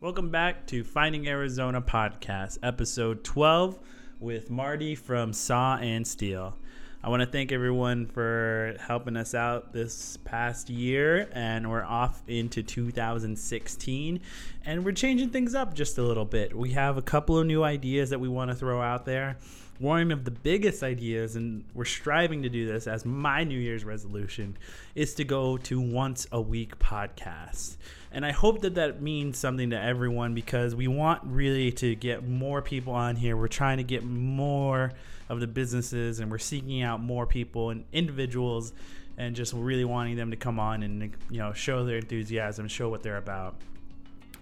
Welcome back to Finding Arizona podcast, episode 12 with Marty from Saw and Steel. I want to thank everyone for helping us out this past year, and we're off into 2016, and we're changing things up just a little bit. We have a couple of new ideas that we want to throw out there. One of the biggest ideas, and we're striving to do this as my New Year's resolution, is to go to once a week podcast. And I hope that that means something to everyone because we want really to get more people on here. We're trying to get more of the businesses and we're seeking out more people and individuals and just really wanting them to come on and you know show their enthusiasm, show what they're about.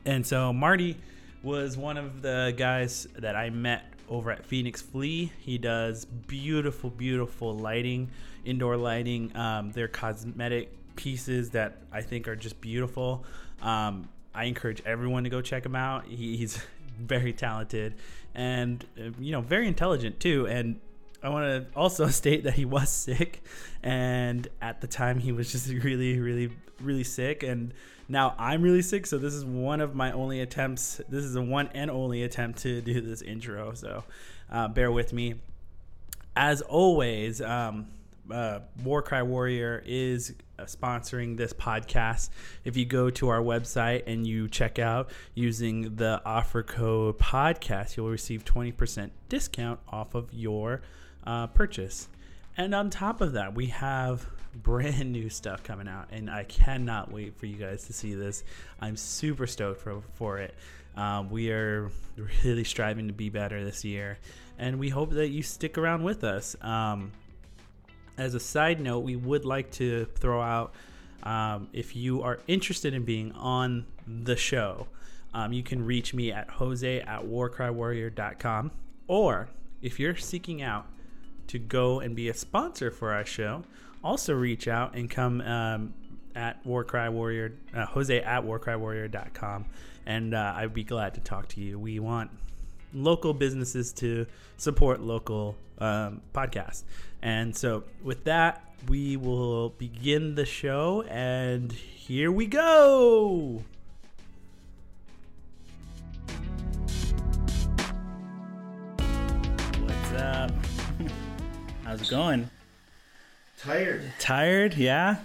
And so Marty was one of the guys that I met over at Phoenix Flea. He does beautiful, beautiful lighting, indoor lighting. Um, they're cosmetic pieces that I think are just beautiful. Um, I encourage everyone to go check him out. He, he's very talented and uh, you know very intelligent too. And I want to also state that he was sick, and at the time he was just really, really, really sick. And now I'm really sick, so this is one of my only attempts. This is a one and only attempt to do this intro. So uh, bear with me. As always, um, uh, Warcry Warrior is uh, sponsoring this podcast. If you go to our website and you check out using the offer code podcast, you'll receive 20% discount off of your uh, purchase. And on top of that, we have brand new stuff coming out, and I cannot wait for you guys to see this. I'm super stoked for, for it. Um, we are really striving to be better this year, and we hope that you stick around with us. Um, as a side note, we would like to throw out um, if you are interested in being on the show, um, you can reach me at jose at warcrywarrior.com. Or if you're seeking out to go and be a sponsor for our show, also reach out and come um, at Warcry Warrior, uh, Jose at warcrywarrior.com. And uh, I'd be glad to talk to you. We want local businesses to support local um, podcasts. And so, with that, we will begin the show. And here we go. What's up? How's it going? Tired. Tired? Yeah.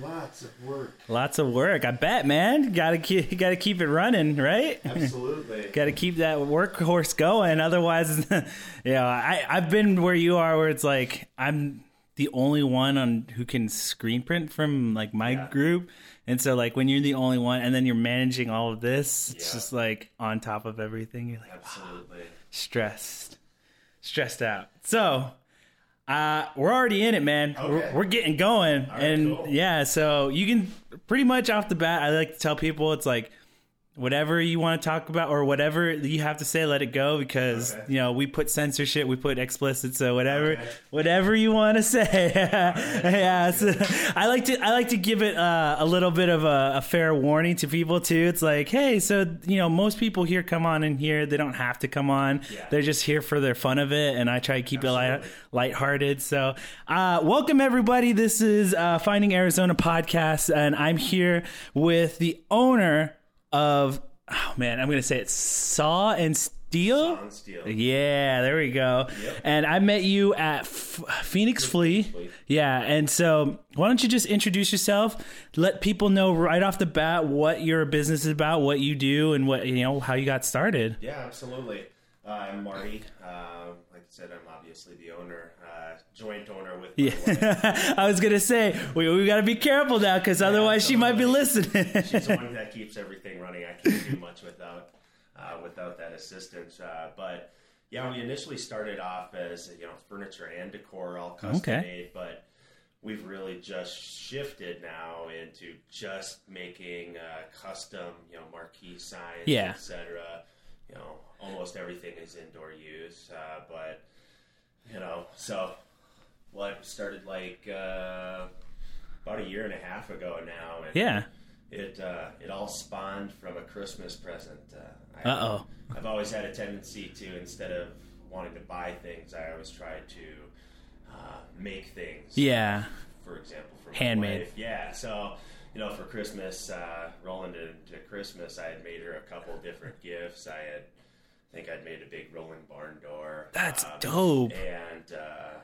Lots of work. Lots of work. I bet, man. Got to keep, got to keep it running, right? Absolutely. got to keep that workhorse going. Otherwise, you know, I I've been where you are, where it's like I'm the only one on who can screen print from like my Yeah. group, and so like when you're the only one, and then you're managing all of this, it's Yeah. just like on top of everything. You're like Absolutely. stressed, stressed out. So. Uh, we're already in it, man. We're, we're getting going, right, and cool. yeah. So you can pretty much off the bat. I like to tell people it's like whatever you want to talk about or whatever you have to say, let it go because Okay. you know we put censorship, we put explicit, so whatever, Okay. whatever you want to say. yeah, so I like to I like to give it uh, a little bit of a, a fair warning to people too. It's like, hey, so you know most people here come on in here, they don't have to come on. Yeah. They're just here for their fun of it, and I try to keep it light Absolutely. lighthearted. So, uh, welcome everybody. This is uh, Finding Arizona podcast, and I'm here with the owner of. Oh man, I'm gonna say it. Saw and Steel. On steel. Yeah, there we go. Yep. And I met you at F- Phoenix Flea. Flea. Yeah, and so why don't you just introduce yourself? Let people know right off the bat what your business is about, what you do, and what you know how you got started. Yeah, absolutely. Uh, I'm Marty. Uh, like I said, I'm obviously the owner, joint owner with yeah. I was gonna say we we got to be careful now because otherwise she might be listening. She's the one that keeps everything running. I can't do much without uh, without that assistance. Uh, but yeah, we initially started off as you know furniture and decor, all custom Okay. made, but we've really just shifted now into just making uh, custom, you know, marquee signs, Yeah. etc. You know, almost everything is indoor use, uh, but you know, so what started like uh, about a year and a half ago now, and yeah. it uh, it all spawned from a Christmas present. Uh, oh. I've always had a tendency to instead of wanting to buy things, I always try to uh, make things. Yeah. For example, for my Handmade. Yeah. So you know, for Christmas, uh, rolling into Christmas, I had made her a couple different gifts. I had, I think I'd made a big rolling barn door. That's um, dope. And uh,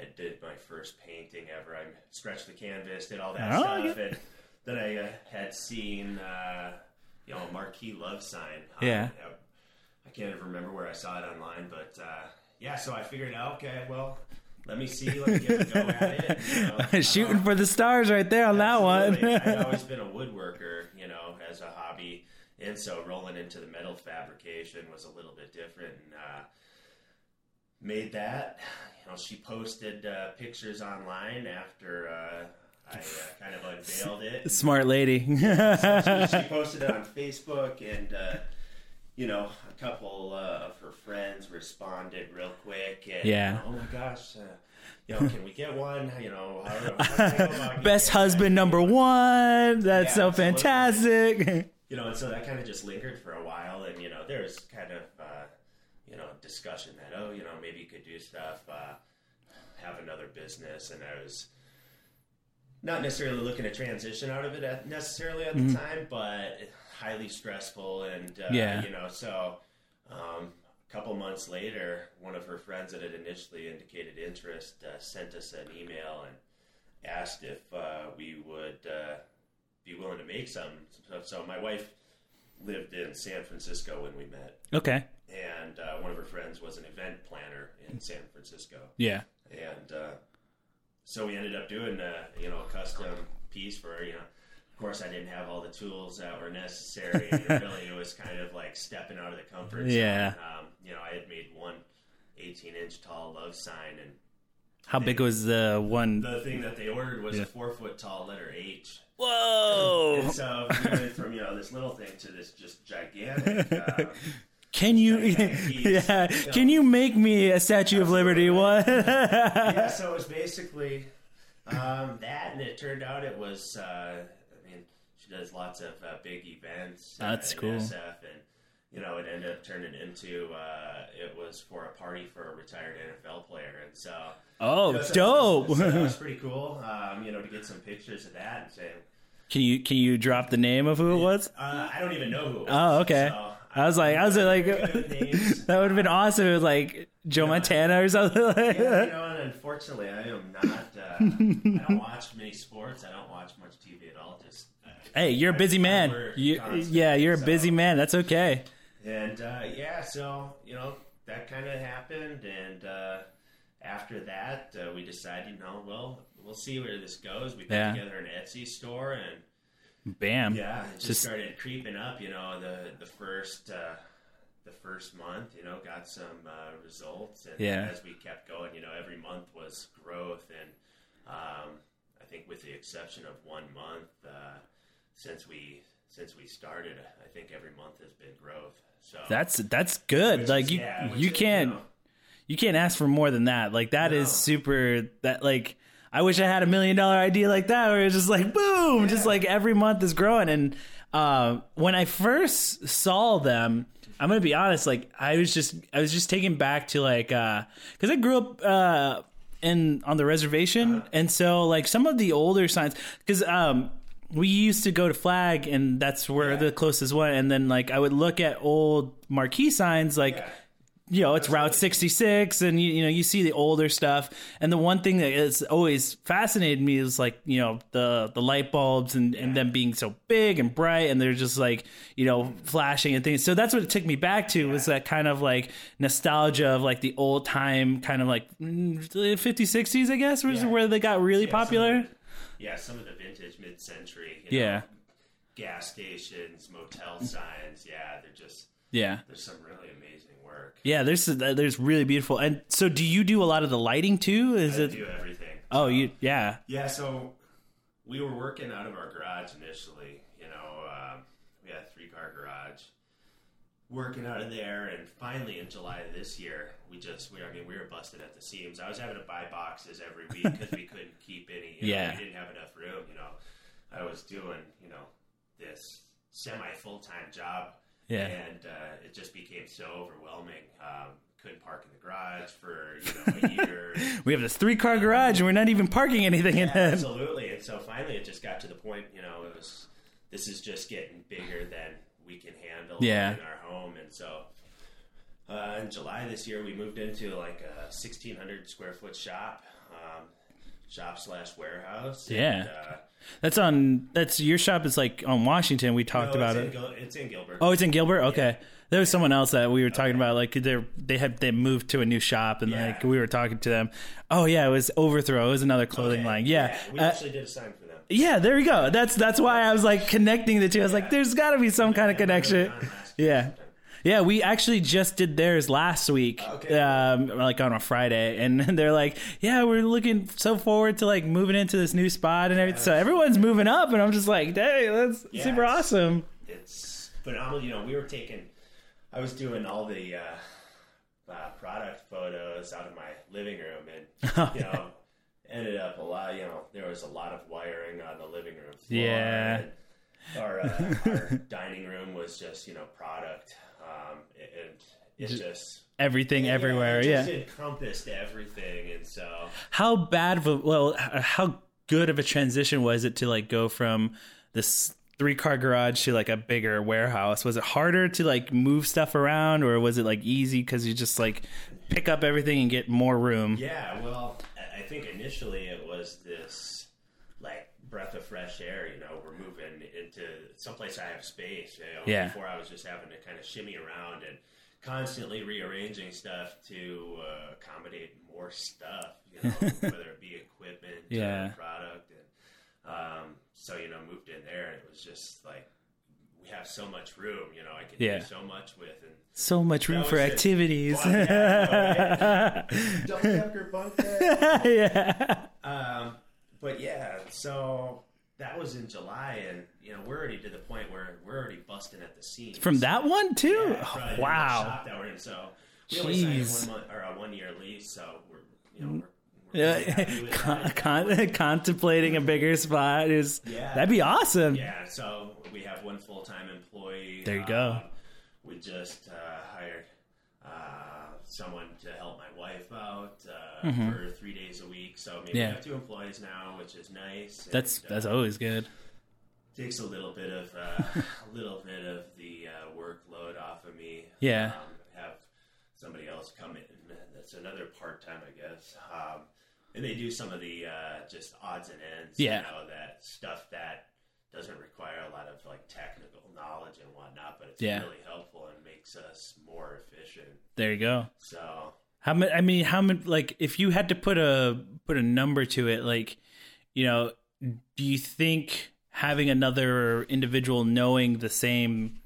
I did my first painting ever. I stretched the canvas, did all that Oh, stuff, yeah. and then I uh, had seen, uh, you know, a marquee love sign. Um, Yeah. I can't even remember where I saw it online, but uh, yeah. So I figured out, okay, well, let me see, let me give a go at it. You know, Shooting Um, for the stars right there on that one. I've always been a woodworker, you know, as a hobby, and so rolling into the metal fabrication was a little bit different. And uh, made that. You know, she posted uh, pictures online after uh, I uh, kind of unveiled it. Smart lady. she, she posted it on Facebook, and uh, you know, a couple uh, of her friends responded real quick. And, Yeah. Oh my gosh. Uh, you know, can we get one? You know, how, how can I Best husband that? number one. That's Yeah, so absolutely. fantastic. you know, and so that kind of just lingered for a while, and you know, there's kind of know discussion that oh, you know, maybe you could do stuff, uh, have another business, and I was not necessarily looking to transition out of it at, necessarily at the time, but highly stressful, and uh, Yeah. you know, so. Um, a couple months later, one of her friends that had initially indicated interest uh, sent us an email and asked if uh, we would uh, be willing to make some. So my wife lived in San Francisco when we met, Okay. And uh, one of her friends was an event planner in San Francisco, Yeah. and uh, so we ended up doing a you know a custom piece for. You know, of course, I didn't have all the tools that were necessary, and really it was kind of like stepping out of the comfort zone. Yeah. Um, you know, I had made one 18 inch tall love sign and How big was the one? the thing that they ordered was Yeah. a four foot tall letter H. Whoa! And so we went from you know this little thing to this just gigantic. Uh, Can you, yeah? Can you make me a Statue of Liberty? What? yeah, so it was basically um, that, and it turned out it was. Uh, I mean, she does lots of uh, big events. uh, That's cool. SF, and you know, it ended up turning into uh, it was for a party for a retired NFL player, and so. Oh, you know, dope! So that was pretty cool. Um, you know, to get some pictures of that and say, Can you can you drop the name of who it was? uh, I don't even know who. It was, Oh, okay. So, I was like, I was like, that would have been awesome. If, like Joe Montana or something like Yeah, you know, and unfortunately, I am not. Uh, I don't watch many sports. I don't watch much TV at all. Just uh, Hey, you're a busy man. You, constant, yeah, you're a busy man. That's okay. and uh, yeah, so you know that kind of happened, and uh, after that, uh, we decided, you know, well, we'll see where this goes. We put Yeah. together an Etsy store, and Bam. yeah, just, Just- started creeping up. You know, the the first. Uh, the first month, you know, got some uh, results, and Yeah. as we kept going, you know, every month was growth, and um, I think with the exception of one month uh, since we since we started, I think every month has been growth. So That's that's good. like is- you yeah, you is, can't know, you can't ask for more than that. Like that is No. super. That like I wish I had a million dollar idea like that, where it's just like boom, just like every month is growing. And uh, when I first saw them, I'm gonna be honest. Like I was just I was just taken back to like because I grew up. Uh, in on the reservation, and so like some of the older signs, because um, we used to go to Flag, and that's where Yeah. the closest one. And then like I would look at old marquee signs, like yeah. You know, it's Route 66 and you, you know, you see the older stuff. And the one thing that has always fascinated me is like, you know, the the light bulbs and, and them being so big and bright and they're just like, you know, flashing and things. So that's what it took me back to was that kind of like nostalgia of like the old time kind of like mm, 50s, 60s, I guess, was Yeah. where they got really Yeah, some popular. the- yeah, some of the vintage mid-century, you know, Yeah. gas stations, motel signs. Yeah, they're just Yeah. there's some really amazing work. Yeah, there's there's really beautiful. And so do you do a lot of the lighting too? Is I it do everything. Oh, you yeah. Yeah, so we were working out of our garage initially. You know, um, we had a three car garage. Working out of there, and finally in July of this year, we just, we, I mean, we were busted at the seams. I was having to buy boxes every week because we couldn't keep any. You know, Yeah. we didn't have enough room. You know, I was doing, you know, this semi full time job Yeah. and uh, it just became so overwhelming couldn't park in the garage for you know a year. We have this three car garage and we're not even parking anything in it. absolutely. And so finally, it just got to the point. You know, it was this is just getting bigger than we can handle Yeah. in our home, and so. Uh, in July this year, we moved into like a 1,600 square foot shop, um, shop slash warehouse. Yeah. And, uh, That's on. That's your shop is like on Washington. We talked no, about it. Gil- it's in Gilbert. Oh, it's in Gilbert. Okay, there was someone else that we were talking about. Like they they had they moved to a new shop, and Yeah. like we were talking to them. Oh yeah, it was Overthrow. It was another clothing Okay. line. Yeah, we Uh, actually did a sign for them. yeah. There we go. That's that's why I was like connecting the two. I was like, there's got to be some kind of connection. Yeah. Yeah, we actually just did theirs last week, Okay. um, like on a Friday, and they're like, "Yeah, we're looking so forward to like moving into this new spot and everything." So everyone's moving up, and I'm just like, "Hey, that's super awesome." it's phenomenal. You know, we were taking, I was doing all the uh, uh, product photos out of my living room, and you know, ended up a lot. You know, there was a lot of wiring on the living room floor. Yeah. and Our, uh, our dining room was just you know product, um, and it just Everything everywhere, it yeah. encompassed everything, and so How bad of a well, how good of a transition was it to like go from this three car garage to like a bigger warehouse? Was it harder to like move stuff around, or was it like easy because you just like pick up everything and get more room? Yeah, well, I- think initially it was this like breath of fresh air. You know, we're moving into someplace I have space. You know, Yeah. Before I was just having to kind of shimmy around and constantly rearranging stuff to uh, accommodate more stuff. You know, whether it be equipment, Yeah. or product, and um, so you know, moved in there, and it was just like. We have so much room, you know. I can Yeah. do so much with, and So much room for activities. Yeah, I know, right? double decker bunk bed. yeah. Um, but yeah, so that was in July, and you know we're already to the point where we're already busting at the seams From that one too. Yeah, Oh, wow. shop that we're in. So we only signed Jeez. one month or a one year lease, so we're you know we're, we're Yeah, really con- con- contemplating a bigger spot is Yeah. that'd be awesome. Yeah, so we have one full time employee. There you go. Um, we just uh, hired uh, someone to help my wife out uh, for three days a week. So maybe Mm-hmm. Yeah. we have two employees now, which is nice. That's and, uh, that's always good. takes a little bit of uh, a little bit of the uh, workload off of me. Yeah. um, have somebody else come in. That's another part time, I guess. Um, and they do some of the uh, just odds and ends. Yeah. you know that stuff that doesn't require a lot of like technical knowledge and whatnot, but it's Yeah. really helpful and makes us more efficient. There you go. So How many? I mean, how many? Like, if you had to put a put a number to it, like, you know, do you think having another individual knowing the same,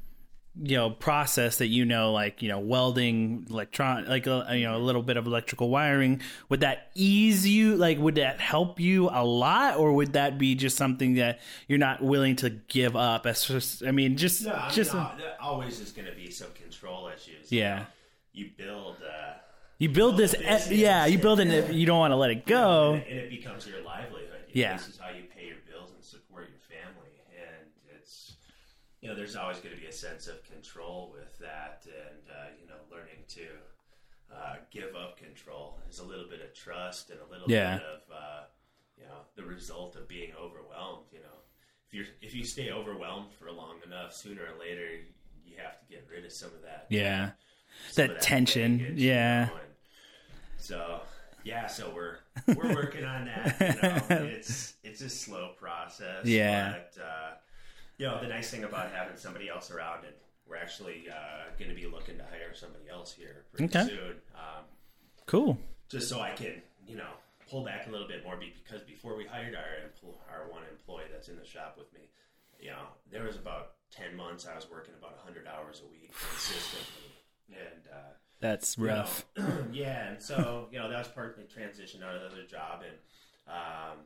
you know, process that you know, like, you know, welding, electron, like, uh, you know, a little bit of electrical wiring, would that ease you? Like, would that help you a lot, or would that be just something that you're not willing to give up? As just, I mean, just, no, just, there always is going to be some control issues. yeah. you build. Uh, You build this, business. yeah. You build it. You don't want to let it go. and, and it becomes your livelihood. You Yeah. this is how you pay your bills and support your family, and it's you know there's always going to be a sense of control with that, and uh, you know learning to uh, give up control is a little bit of trust and a little Yeah. bit of uh, you know the result of being overwhelmed. You know, if you're if you stay overwhelmed for long enough, sooner or later you have to get rid of some of that Yeah. some That tension, baggage, yeah. you know, so yeah, so we're we're working on that. You know, it's it's a slow process. Yeah. But uh, you know, the nice thing about having somebody else around, and we're actually uh, going to be looking to hire somebody else here pretty Okay. soon. Um, Cool. just so I can, you know, pull back a little bit more be- because before we hired our our one employee that's in the shop with me, you know, there was about ten months I was working about hundred hours a week consistently, and uh, That's you know, rough. yeah, and so you know that was part of the transition out of the other job, and um,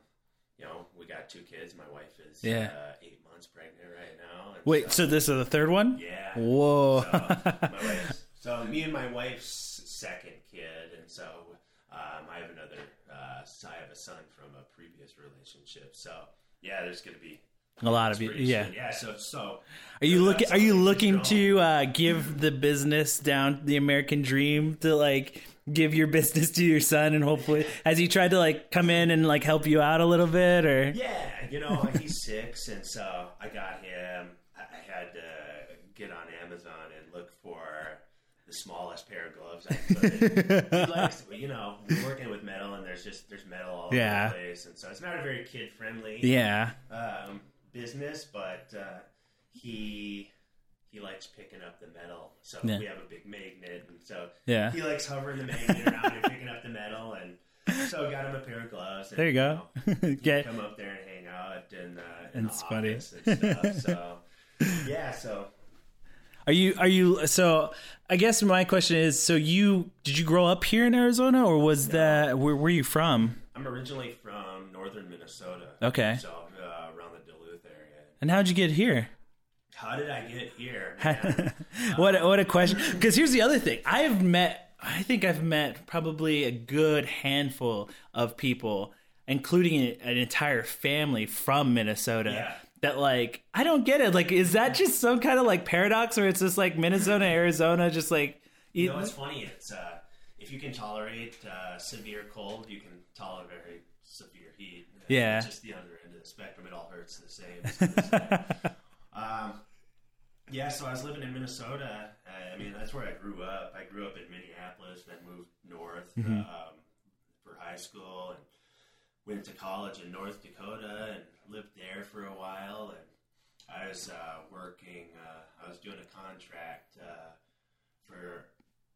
you know we got two kids. My wife is Yeah. uh, eight months pregnant right now. Wait, so this is the third one? yeah, Whoa. so, my so me and my wife's second kid, and so um, I have another. Uh, I have a son from a previous relationship. So yeah, there's going to be A lot of you, yeah. yeah. So so Are you looking? Are you looking to uh, give the business down the American dream to like give your business to your son and hopefully has he tried to like come in and like help you out a little bit or Yeah, you know, he's six, and so I got him. I I had to get on Amazon and look for the smallest pair of gloves I could. he likes, you know, working with metal, and there's just there's metal all Yeah. over the place, and so it's not a very kid friendly yeah um, business, but uh, he he likes picking up the metal. So Yeah. we have a big magnet, and so yeah he likes hovering the magnet around and picking up the metal, and so I got him a pair of gloves. And, there you go know, get come up there and hang out and uh, in That's funny. and stuff. So yeah, so are you are you so I guess my question is so you did you grow up here in Arizona or was that where were you from I'm originally from northern Minnesota. Okay. so uh, around the Duluth area. And how'd you get here How did I get here? What a, what a question because here's the other thing i've met i think i've met probably a good handful of people including an entire family from minnesota Yeah. that like i don't get it like is that just some kind of like paradox or it's just like minnesota arizona just like you know what's funny? It's uh, if you can tolerate uh, severe cold, you can tolerate very severe heat. Yeah. it's just the other of the spectrum. It all hurts the same. The same. um, yeah, so I was living in Minnesota. I, I mean, that's where I grew up. I grew up in Minneapolis, then moved north Mm-hmm. um, for high school, and went to college in North Dakota and lived there for a while. And I was uh, working. Uh, I was doing a contract uh, for.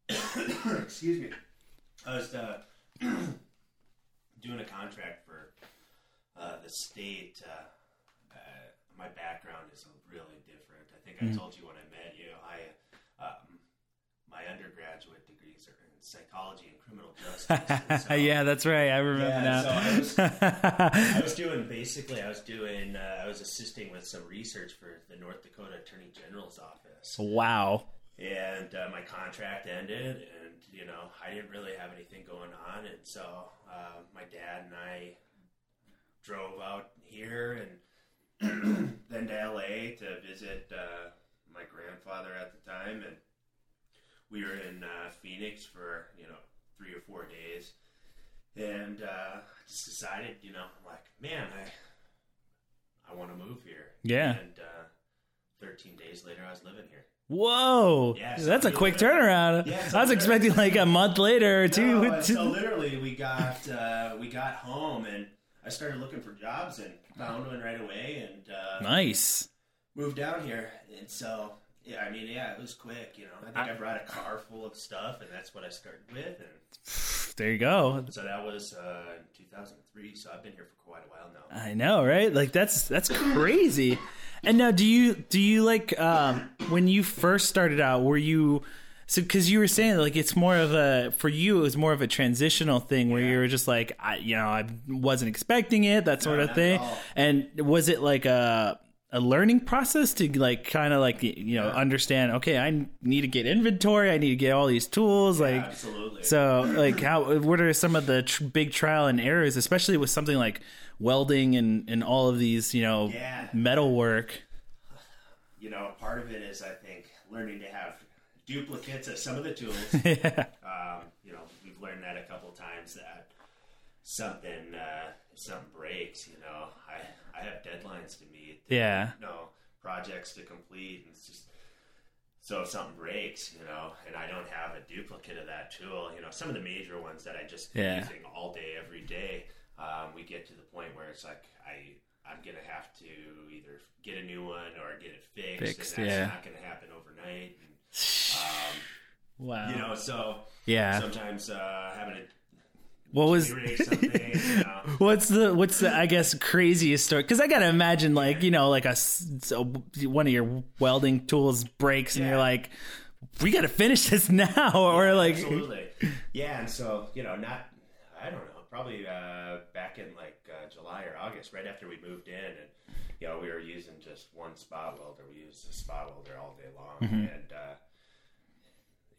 excuse me. I was uh, doing a contract for uh, the state. Uh, uh, my background is really different. I think I told you when I met you. I um, my undergraduate degrees are in psychology and criminal justice. and so- yeah that's right i remember Yeah, so I was- I was doing basically. I was doing. Uh, I was assisting with some research for the North Dakota Attorney General's office, wow and uh, my contract ended, and you know I didn't really have anything going on, and so uh, my dad and I drove out here and then to LA to visit uh, my grandfather at the time, and we were in uh, Phoenix for you know three or four days, and uh, just decided, you know, I'm like, man, I I want to move here. Yeah. And uh, 13 days later, I was living here. Whoa, Yeah, so that's a quick turnaround. Yeah, I was expecting like a month later or two. No, so literally, we got uh, we got home and I started looking for jobs and found one right away and uh, nice. moved down here. And so, yeah, I mean, yeah, it was quick. You know, I think I, brought a car full of stuff, and that's what I started with. And There you go. so that was uh, 2003. So I've been here for quite a while now. I know, right? Like that's that's crazy. And now, do you do you like um, when you first started out? Were you so because you were saying like it's more of a for you it was more of a transitional thing where you were just like I you know I wasn't expecting it that sort No, of thing. And was it like a a learning process to like kind of like you know understand okay I need to get inventory I need to get all these tools like Absolutely. so, like, how? What are some of the tr- big trial and errors, especially with something like welding and and all of these, you know, Yeah. metal work? you know, part of it is I think learning to have duplicates of some of the tools. yeah, um, you know, we've learned that a couple times that something uh, something breaks, you know, I I have deadlines to meet. yeah, You know, projects to complete, and it's just so if something breaks, you know, and I don't have a duplicate of that tool, you know, some of the major ones that I just Yeah. using all day every day, um, we get to the point where it's like I. I'm gonna have to either get a new one or get it fixed, Fixed, and that's yeah. not gonna happen overnight. And, um, wow, you know, so yeah. sometimes uh, having to What was? you know. What's the what's the I guess craziest story? Because I gotta imagine like you know like a, so one of your welding tools breaks and Yeah. you're like, we gotta finish this now, or like Absolutely. Yeah, and so, you know, not, I don't know, probably uh, back in like uh, July or August, right after we moved in, and, you know, we were using just one spot welder. We used a spot welder all day long. And, uh,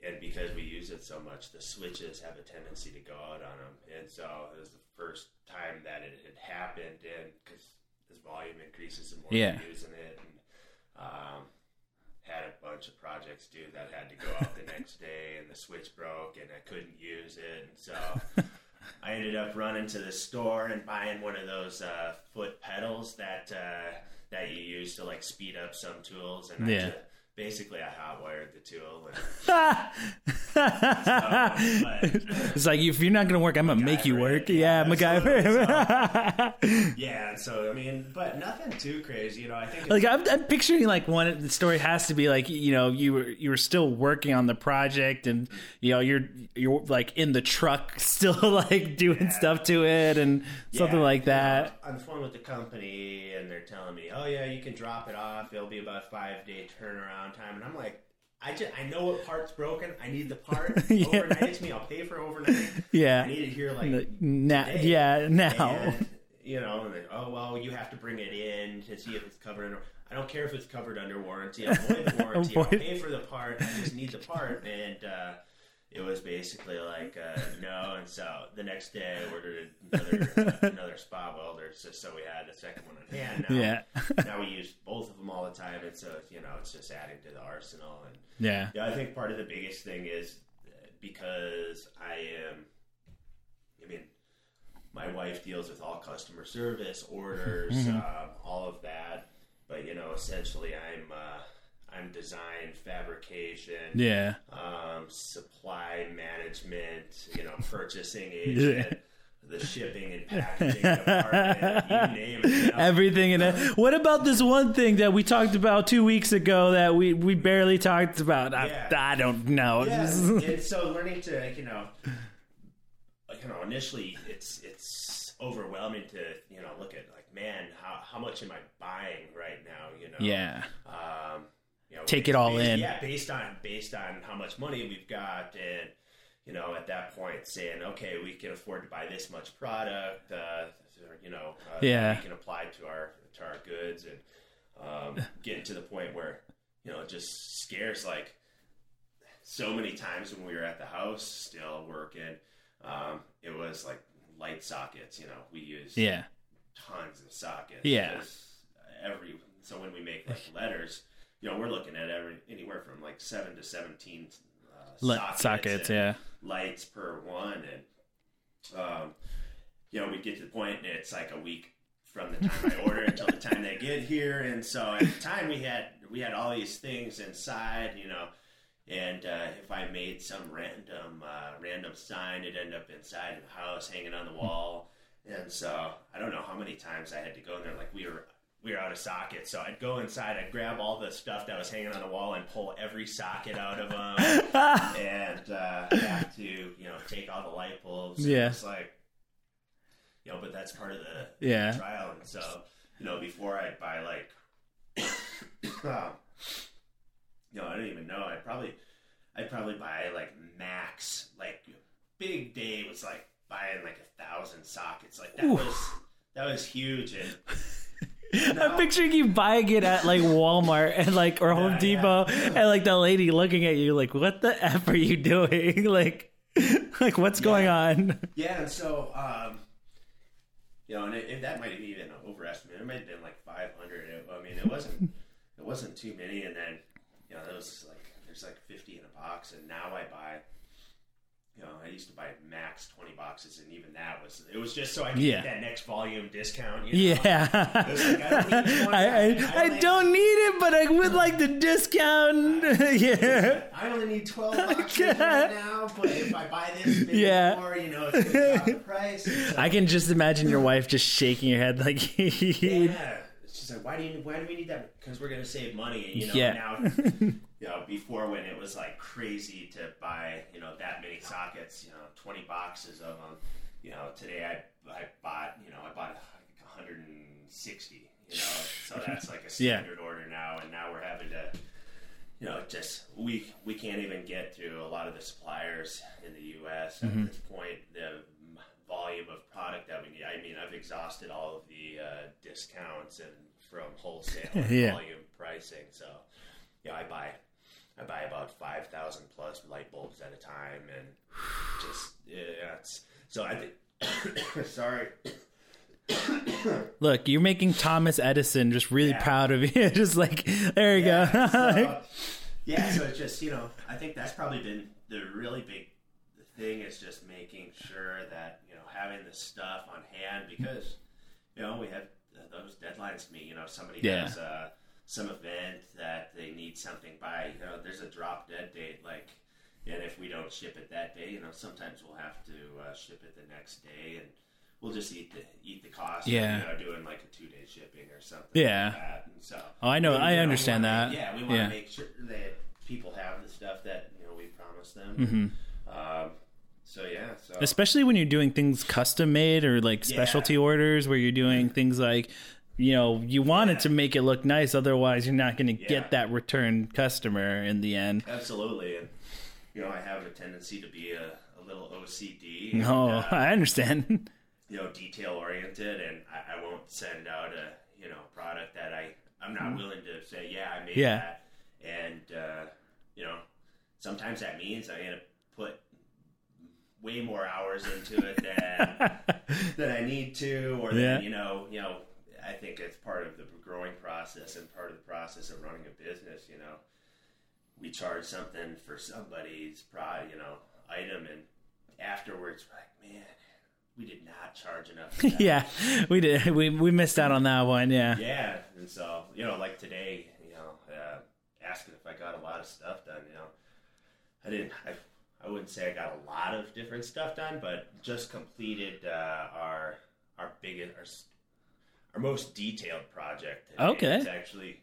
and because we use it so much, the switches have a tendency to go out on them. And so it was the first time that it had happened, and because as volume increases, the more Yeah. you're using it. And um, had a bunch of projects due that had to go out the next day, and the switch broke, and I couldn't use it, and so. I ended up running to the store and buying one of those uh, foot pedals that uh, that you use to like speed up some tools, and Yeah. I ju- basically I hot wired the tool. And, but, it's like if you're not gonna work, I'm gonna make you work. yeah, Yeah, MacGyver. yeah, so I mean, but nothing too crazy, you know. I think like I'm, I'm picturing like one the story has to be like you know you were you were still working on the project and you know you're you're like in the truck still like doing Yeah. stuff to it and something Yeah, like you know, that. on the phone with the company, and they're telling me, "Oh yeah, you can drop it off. It'll be about five day turnaround time." And I'm like, "I just I know what part's broken. I need the part. Yeah. Overnight it to me. I'll pay for overnight. Yeah. I need it here like Now, today. yeah, now. And, you know, oh well, you have to bring it in to see if it's covered under. I don't care if it's covered under warranty. I'll avoid the warranty. I'll pay for the part. I just need the part. And uh, it was basically like uh, no. And so the next day, I ordered another uh, another spot welder just so we had a second one on hand. Now, Yeah. now we use both of them all the time, and so you know it's just adding to the arsenal. And Yeah. yeah, I think part of the biggest thing is uh, because I am. I mean, my wife deals with all customer service, orders, um, all of that. But you know, essentially, I'm uh, I'm design, fabrication, Yeah. um, supply management, you know, purchasing agent, the shipping and packaging department, you name it. Everything in it. What about this one thing that we talked about two weeks ago that we, we barely talked about? I, Yeah. I don't know. yeah, and so learning to you know, like, you know, initially it's it's overwhelming to you know look at like man, how how much am I buying right now? You know, yeah. um, you know, Take it all based- in. Yeah, based on based on how much money we've got, and you know, at that point, saying, okay, we can afford to buy this much product. Uh, you know, uh, Yeah. we can apply to our to our goods, and um, getting to the point where you know, it just scares like so many times when we were at the house still working. Um, it was like light sockets. You know, we use Yeah. tons of sockets. Yeah. Every so when we make like letters, you know, we're looking at every anywhere from like seven to seventeen uh, Le- sockets, sockets, yeah. lights per one, and um, you know, we get to the point and it's like a week from the time I order until the time they get here, and so at the time we had we had all these things inside, you know. And uh, if I made some random uh, random sign, it ended up inside the house, hanging on the wall. And so I don't know how many times I had to go in there. Like we were we were out of sockets, so I'd go inside, I'd grab all the stuff that was hanging on the wall and pull every socket out of them, and uh, have to you know take all the light bulbs. Yeah. it's like you know, but that's part of the Yeah. trial. And so you know, before I'd buy like, um, you know, I don't even know. I'd probably, I'd probably buy like max, like big day was like buying like a thousand sockets. Like that Oof. was that was huge. And I'm picturing you buying it at like Walmart and like or Home Yeah, Depot and like the lady looking at you like, what the f are you doing? like, like what's going on? yeah, and so um, you know, and it, it, that might have even overestimated. It might have been like 500. It, I mean, it wasn't it wasn't too many. And then you know, there was like there's like 50 in a box, and now I buy. I used to buy max 20 boxes, and even that was it was just so I could Yeah. get that next volume discount. You know? Yeah. was like, I don't need I, I. I I don't need it, but I would like the discount. yeah. I only need 12 boxes right now, but if I buy this Yeah. more, you know, it's going to drop the price. So- I can just imagine your wife just shaking her head like, Yeah. She's like, why do you? Why do we need that? Because we're gonna save money. And, you know, Yeah. now, you know, before when it was like crazy to buy, you know, that many sockets, you know, twenty boxes of them. You know, today I I bought, you know, I bought like 160. You know, so that's like a Yeah. standard order now, and now we're having to. You know, just we we can't even get to a lot of the suppliers in the U.S. Mm-hmm. at this point. The volume of product that we need. I mean, I've exhausted all of the uh, discounts and from wholesale Yeah. volume pricing. So, yeah, I buy I buy about five thousand plus light bulbs at a time, and just yeah, it's so I think. sorry, Look, you're making Thomas Edison just really Yeah. proud of you. just like there you yeah, go. so, yeah, so it's just you know, I think that's probably been the really big thing is just making sure that you know having the stuff on hand because you know we have those deadlines to meet. You know, somebody Yeah. has uh, some event that they need something by. You know, there's a drop dead date like. And if we don't ship it that day, you know, sometimes we'll have to uh, ship it the next day, and we'll just eat the eat the cost. Yeah. of, you know, doing like a two day shipping or something. Yeah. like so Oh, I know. I we understand that. Yeah, we want to Yeah. make sure that people have the stuff that you know we promised them. Mm-hmm. Um, so yeah, so Especially when you're doing things custom made or like Yeah. specialty orders where you're doing things like you know, you wanted Yeah. to make it look nice, otherwise you're not going to Yeah. get that return customer in the end. absolutely, and you know I have a tendency to be a, a little OCD. and, No, uh, I understand. you know, detail oriented, and I, I won't send out a you know product that I I'm not willing to say yeah I made. Yeah. that, and uh, you know sometimes that means I'm gonna put way more hours into it than than I need to, or Yeah. then you know you know I think it's part of the growing process and part of the process of running a business. You know, we charge something for somebody's pro you know item, and afterwards we're like man. We did not charge enough. yeah, we did. We we missed out on that one. Yeah. Yeah, and so you know, like today, you know, uh, asking if I got a lot of stuff done. You know, I didn't. I I wouldn't say I got a lot of different stuff done, but just completed uh, our our biggest our, our most detailed project. today. Okay. it's actually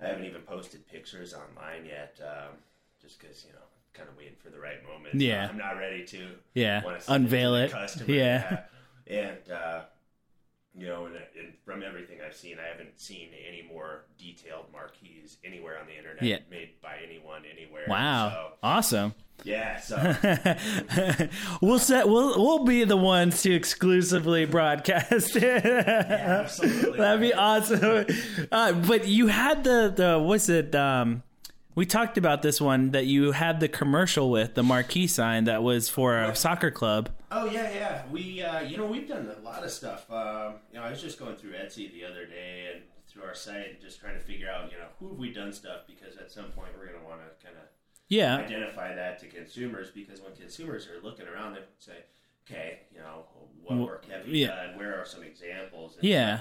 I haven't even posted pictures online yet, um, just because you know. Kind of waiting for the right moment. Yeah. I'm not ready to Yeah. Unveil the it. customer. Yeah. Yeah. And, uh, you know, and, and from everything I've seen, I haven't seen any more detailed marquees anywhere on the internet Yeah. made by anyone anywhere. Wow. Awesome. Yeah. So, we'll set we'll we'll be the ones to exclusively broadcast it. absolutely. That'd be awesome. Uh, but you had the the what's it? Um, we talked about this one that you had the commercial with the marquee sign that was for a soccer club. oh yeah, yeah. We, uh, you know, we've done a lot of stuff. Um, you know, I was just going through Etsy the other day and through our site and just trying to figure out, you know, who have we done stuff because at some point we're going to want to kind of Yeah, identify that to consumers because when consumers are looking around, they say, okay, you know, what work have you yeah. done? Where are some examples? And, yeah.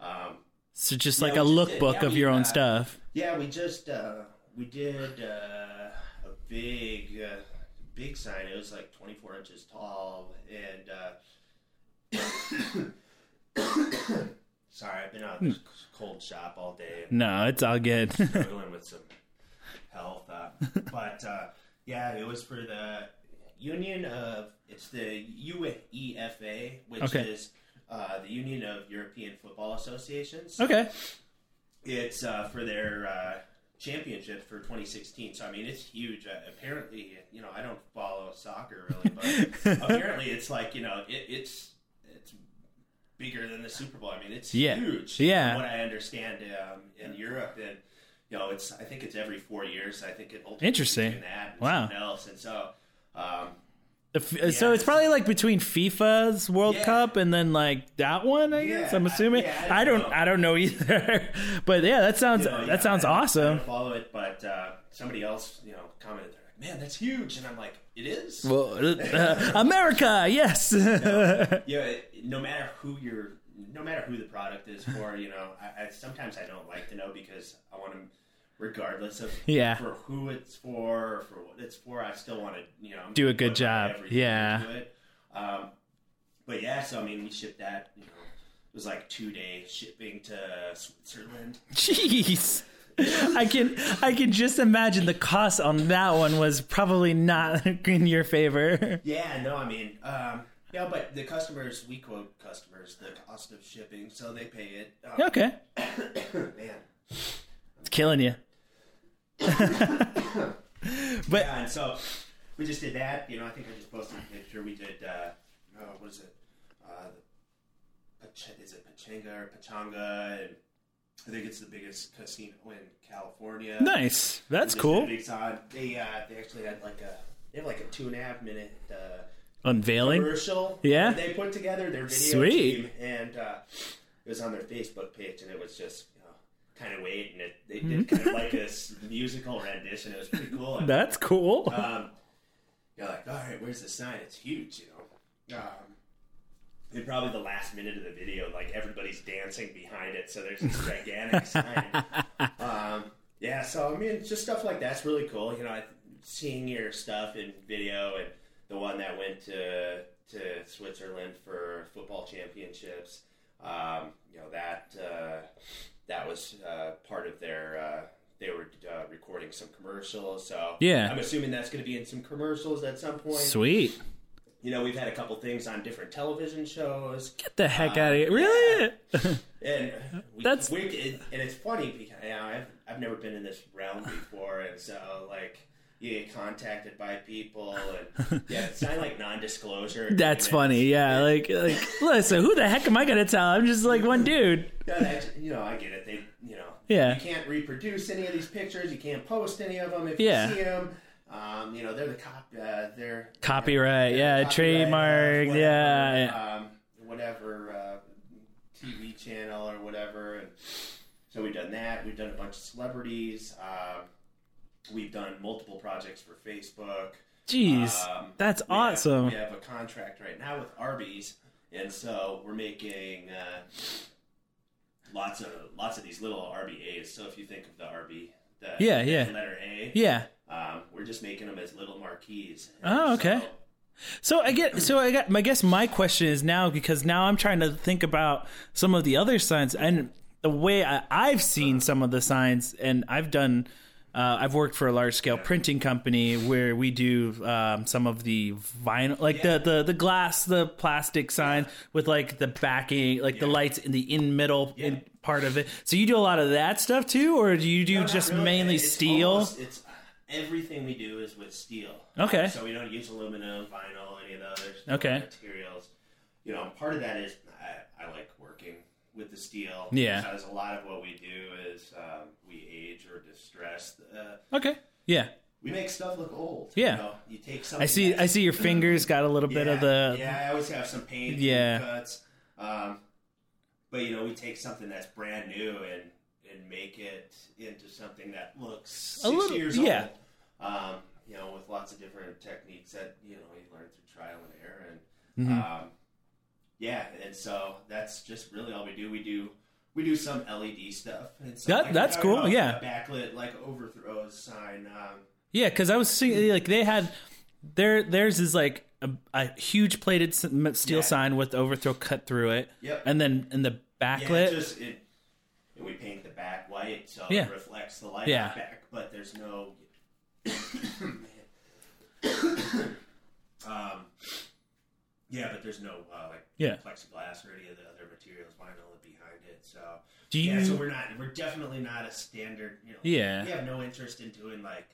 Um, So just like we a lookbook Yeah, of we, your own uh, stuff. yeah, we just uh, we did uh, a big uh, big sign. It was like 24 inches tall, and uh, sorry, I've been out in this cold shop all day. No, it's all good. struggling with some health. Uh, but uh, yeah, it was for the Union of it's the UEFA, which Okay. is uh, the Union of European Football Associations. okay. It's uh, for their uh, championship for 2016. So I mean, it's huge. Uh, apparently, you know, I don't follow soccer really, but apparently, it's like you know, it, it's it's bigger than the Super Bowl. I mean, it's Yeah. huge. Yeah. what I understand um, in Europe, and you know, it's I think it's every four years. I think it Interesting. that and Wow. else, and so. Um, The f- so it's probably like between FIFA's World Yeah. Cup and then like that one. I guess Yeah, I'm assuming. yeah, I I don't know. I don't know either. but yeah, that sounds you know, yeah, that sounds I don't- I awesome. follow it, but uh, somebody else, you know, commented. They're like, "Man, that's huge," and I'm like, "It is." Well, uh, America, yes. yeah, no matter who you're, no matter who the product is for, you know, I sometimes I don't like to know because I want to, regardless of Yeah. for who it's for or for what it's for, I still want to, you know, Do a good job. Yeah. Um, but yeah, so I mean, we shipped that. You know, it was like two day shipping to Switzerland. Jeez. I can I can just imagine the cost on that one was probably not in your favor. Yeah, no, I mean, um, yeah, but the customers, we quote customers the cost of shipping, so they pay it. Um, Okay, man. it's killing you. But Yeah, and so we just did that. You know, I think I just posted a picture. We did, uh, oh, what is it? Uh, the Pach- is it Pachanga or Pachanga? And I think it's the biggest casino in California. nice, that's Just did a cool. Big. They uh, they actually had like a they have like a two and a half minute uh, Unveiling. commercial. Yeah? they put together their video Sweet. team, and uh, it was on their Facebook page, and it was just kind of wait, and it, they Mm-hmm. did kind of like this musical rendition. It was pretty cool. And, That's cool. um, you're like, all right, where's the sign? It's huge, you know. Um, and probably the last minute of the video, like everybody's dancing behind it, so there's this gigantic sign. Um, yeah, so I mean, just stuff like that's really cool. You know, seeing your stuff in video, and the one that went to to Switzerland for football championships. Um, you know that uh, that was uh, part of their. Uh, they were uh, recording some commercials, so Yeah. I'm assuming that's going to be in some commercials at some point. Sweet. You know, we've had a couple things on different television shows. Get the heck out of here. yeah. Really? And we, That's- we, it, and it's funny because you know, I've I've never been in this realm before, and so like you get contacted by people, and yeah, it's not like non-disclosure. That's funny. Yeah. Like, like, listen, who the heck am I going to tell? I'm just like one dude. No, that, you know, I get it. They, you know, Yeah. you can't reproduce any of these pictures. You can't post any of them if Yeah. you see them. Um, you know, they're the cop. Uh, they're Copyright, yeah, copyright, trademark, whatever, yeah. um, whatever uh, TV channel or whatever. And so we've done that. We've done a bunch of celebrities. Um, we've done multiple projects for Facebook. Jeez. Um, That's we have- awesome. we have a contract right now with Arby's, and so we're making uh, lots of lots of these little RBAs. So if you think of the RB, the Yeah, the yeah. letter A, Yeah. um, we're just making them as little marquees. Oh, okay. so- So I get so I got I guess my question is now because now I'm trying to think about some of the other signs and the way I, I've seen some of the signs and I've done uh, I've worked for a large scale printing company where we do um, some of the vinyl like the, the the glass the plastic sign with like the backing like the lights in the in middle Yeah. in part of it so you do a lot of that stuff too or do you do No, just really. mainly It's steel almost- it's everything we do is with steel. Okay. So we don't use aluminum, vinyl, any of the other Okay. materials. You know, part of that is I, I like with the steel. Yeah. Because a lot of what we do is um, we age or distress. Uh, okay yeah we make stuff look old. Yeah. You, know? you take something. I see I see your fingers got a little bit of the yeah, I always have some paint Yeah. cuts. Um, but you know, we take something that's brand new and and make it into something that looks six little- years yeah. old. Um, you know, with lots of different techniques that you know you learn through trial and error, and Mm-hmm. um, yeah, and so that's just really all we do. We do we do some LED stuff. And so, That- like, that's cool, yeah. backlit like overthrow sign. Um, Yeah, because I was seeing like they had their theirs is like a, a huge plated steel Yeah. sign with overthrow cut through it. Yep. And then in the Yeah, backlit, it just it, we paint the back white so Yeah. it reflects the light Yeah. back, but there's no. um, yeah, but there's no uh, like Yeah. plexiglass or any of the other materials vinyl behind it. So do you? yeah, so we're not we're definitely not a standard. You know, Yeah. we have no interest in doing like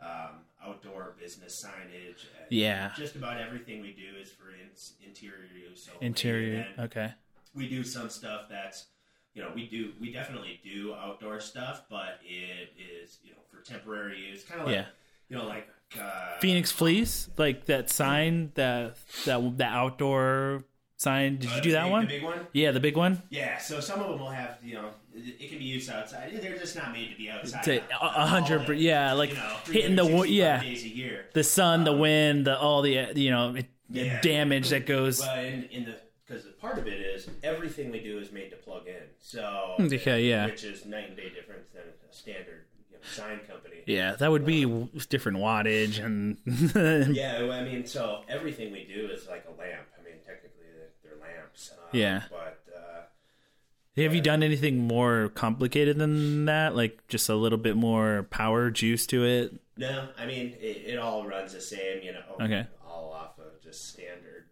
um, outdoor business signage. and Yeah. just about everything we do is for in, interior use. only, interior. Okay. we do some stuff that's you know we do we definitely do outdoor stuff but it is you know for temporary use kind of like Yeah. You know like uh, Phoenix Flea's, like that sign, that that the outdoor sign. Did uh, you do that big- one? the big one Yeah, the big one. yeah so some of them will have you know it, can be used outside they're just not made to be outside To- a- hundred all yeah, like you know, hitting the yeah. days a year The sun, the wind, the all the uh, you know it, the Yeah. damage that goes. But in, in the because part of it is everything we do is made to plug in. So Okay, yeah. which is night and day difference than a standard sign company. Yeah, that would be w- different wattage and Yeah, well, I mean, so everything we do is like a lamp. I mean, technically they're, they're lamps. Um, Yeah. But uh, Have you done anything more complicated than that? Like just a little bit more power juice to it? no, I mean, it, it all runs the same. You know, Okay. all off of just standard,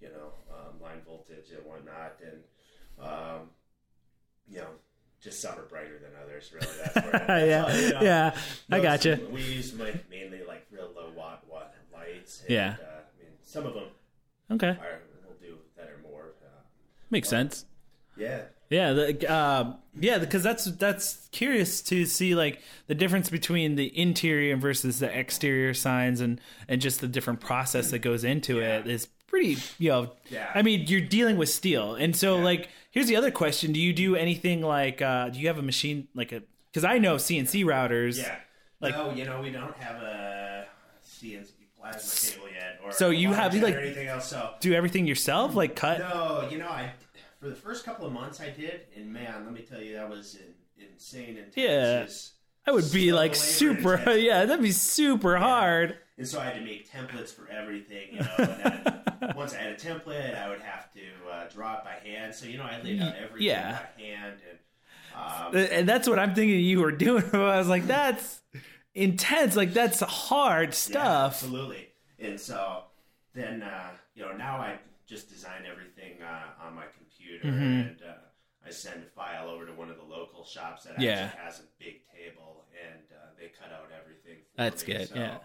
you know, um, line voltage and whatnot, and um, you know. Just some are brighter than others, really. That's where that's yeah, all, you know. yeah, I got gotcha. We use ma- mainly like real low watt watt lights. And, Yeah. Uh, I mean, some of them Okay, are will do that are more. Uh, makes sense. yeah. Yeah, the, uh, yeah, because that's that's curious to see like the difference between the interior versus the exterior signs and and just the different process that goes into Yeah. it is pretty. You know, Yeah. I mean, you're dealing with steel, and so Yeah. like here's the other question: Do you do anything like uh, do you have a machine like a? Because I know CNC routers. Yeah. Like- no, you know, we don't have a CNC plasma table yet, or So you have, like- anything else. So Do everything yourself, like cut. no, you know, I for the first couple of months I did, and man, let me tell you, that was in, insane. And Yeah. I would be like super. Yeah, that'd be super hard. And so I had to make templates for everything, you know. And then once I had a template, I would have to uh, draw it by hand. So you know, I laid out everything Yeah. by hand, and um, and that's what I'm thinking you were doing. I was like, that's intense. Like that's hard Yeah, stuff. absolutely. And so then, uh, you know, now I just design everything uh, on my computer Mm-hmm. and uh, I send a file over to one of the local shops that Yeah. actually has a big table and uh, they cut out everything. For That's me. good, So- yeah.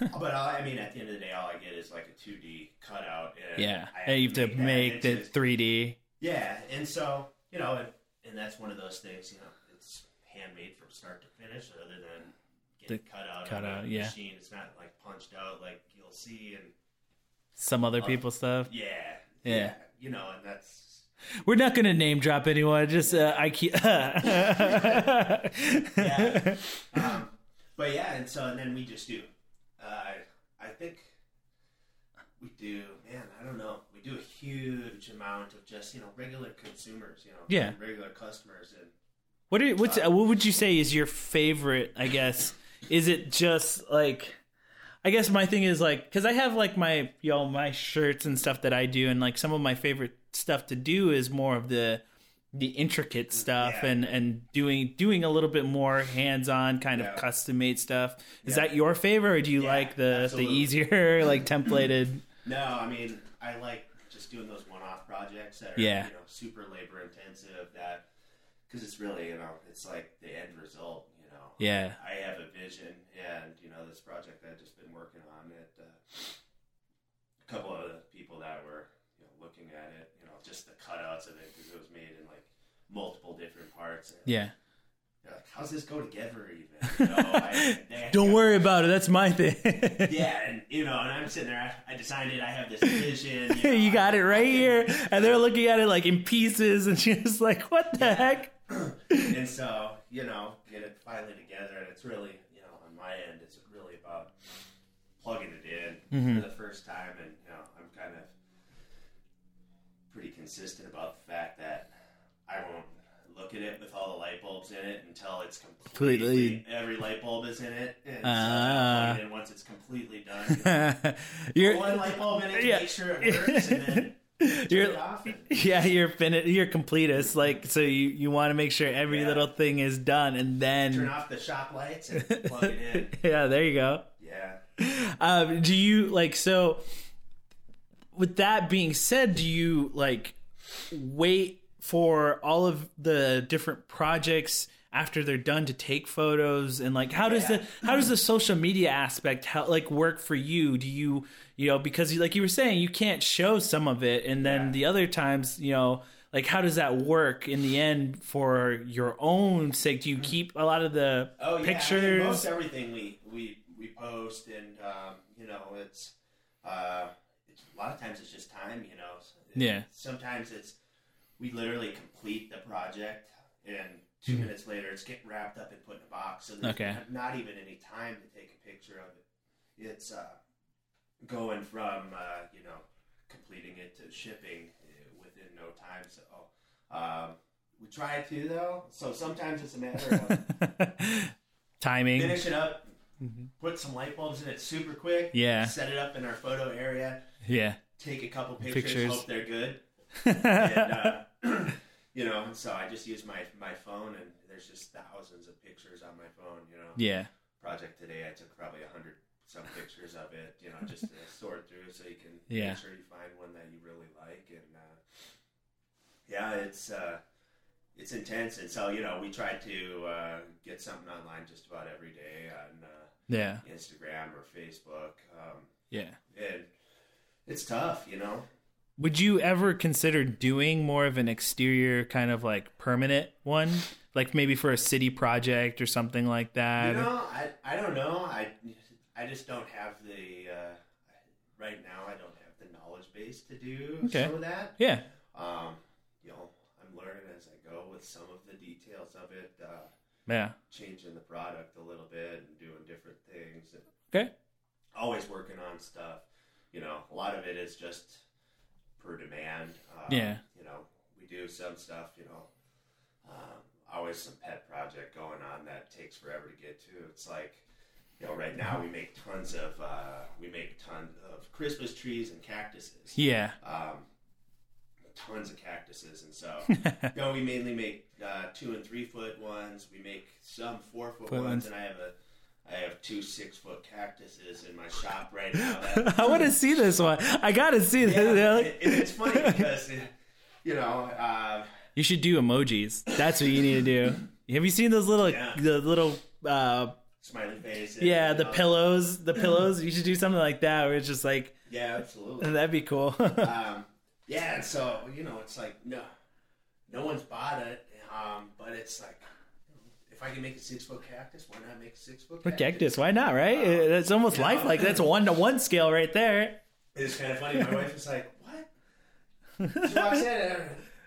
but all, I mean, at the end of the day, all I get is like a 2D cutout. And Yeah, I and you have to that make the into- 3D. yeah, and so you know, and, and that's one of those things. You know, it's handmade from start to finish, other than getting cut out cut out, a yeah. machine. It's not like punched out like you'll see, and Some other people's stuff. yeah, Yeah. you know, and that's We're not gonna name drop anyone. Just uh, IKEA. yeah. um, but yeah, and so and then we just do. Uh, I think we do. Man, I don't know. We do a huge amount of just you know regular consumers. You know, Yeah. regular customers, and What are, what's uh, what would you say is your favorite? I guess is it just like I guess my thing is like because I have like my you know my shirts and stuff that I do and like some of my favorite stuff to do is more of the the intricate stuff Yeah. and and doing doing a little bit more hands on kind of custom made stuff. Is Yeah. that your favorite or do you Yeah, like the absolutely. the easier like templated? No, I mean I like just doing those one-off projects that are Yeah. you know super labor intensive. That because it's really you know it's like the end result. You know, Yeah. I have a vision, and you know this project I've just been working on it. Uh, a couple of the people that were you know looking at it, you know, just the cutouts of it because it was made in like multiple different parts. And Yeah. like, how's this go together even? You know, I, Don't worry about it. That's my thing. Yeah, and you know, and I'm sitting there. I, I designed it. I have this vision. You, know, you got it right here. And they're looking at it like in pieces, and she's like, "What the heck?" and so you know, get it finally together, and it's really you know, on my end, it's really about plugging it in Mm-hmm. for the first time, and you know, I'm kind of pretty consistent about the fact that I won't look at it with all the light bulbs in it until it's completely, Completely. every light bulb is in it, and so Ah. I plug it in once it's completely done. you're, One light bulb in it to Yeah. make sure it works, and then turn you're, it off. And, yeah, you're fin- you're completist. Like, so you you want to make sure every Yeah. little thing is done, and then turn off the shop lights and plug it in. yeah, there you go. Yeah. Um, do you like so? With that being said, do you like wait for all of the different projects after they're done to take photos and like how does Yeah. the how does the social media aspect how like work for you do you you know because like you were saying you can't show some of it and then Yeah. the other times you know like how does that work in the end for your own sake do you keep a lot of the Oh yeah. I pictures mean, most everything we we we post, and um, you know, it's, uh, it's a lot of times it's just time. You know. Yeah. Sometimes it's we literally complete the project, and 2 minutes later, it's getting wrapped up and put in a box. So there's Mm-hmm. Okay. not even any time to take a picture of it. It's uh, going from uh, you know completing it to shipping uh, within no time. So um, we try to though. So sometimes it's a matter of timing finish it up, put some light bulbs in it super quick. Mm-hmm. Yeah. Set it up in our photo area. yeah Take a couple pictures. Pictures. Hope they're good. and, uh, you know, and so I just use my my phone, and there's just thousands of pictures on my phone. You know, yeah project today, I took probably a hundred some pictures of it. You know, just to sort through so you can Yeah. make sure you find one that you really like. And uh, yeah, it's uh, it's intense. And so you know, we try to uh, get something online just about every day on uh, yeah Instagram or Facebook. Um, yeah and it's tough, you know. would you ever consider doing more of an exterior kind of like permanent one? Like maybe for a city project or something like that? You know, I, I don't know. I, I just don't have the, uh, right now, I don't have the knowledge base to do Okay. some of that. yeah. Um, you know, I'm learning as I go with some of the details of it, uh, Yeah. changing the product a little bit and doing different things. And Okay. always working on stuff. You know, a lot of it is just per demand. Um, Yeah. You know, we do some stuff. You know, um, always some pet project going on that takes forever to get to. It's like, you know, right now we make tons of uh, we make tons of Christmas trees and cactuses. Yeah. Um, tons of cactuses, and so you know, we mainly make uh, two and three foot ones. We make some four foot ones, ones. and I have a I have two six foot cactuses in my shop right now. That, I want to see this one. I got to see yeah, this. and it's funny because you know uh, You should do emojis. That's what you need to do. Have you seen those little, Yeah. the little, uh, smiley face. yeah, the know. pillows, the pillows? You should do something like that where it's just like, Yeah, absolutely. that'd be cool. um, yeah, and so you know, it's like no, no one's bought it, um, but it's like. If I can make a six foot cactus, why not make a six foot cactus? Cactus, why not, right? It's almost Yeah. lifelike. That's a one to one scale right there. It's kind of funny. My wife was like, "What?" She walks in,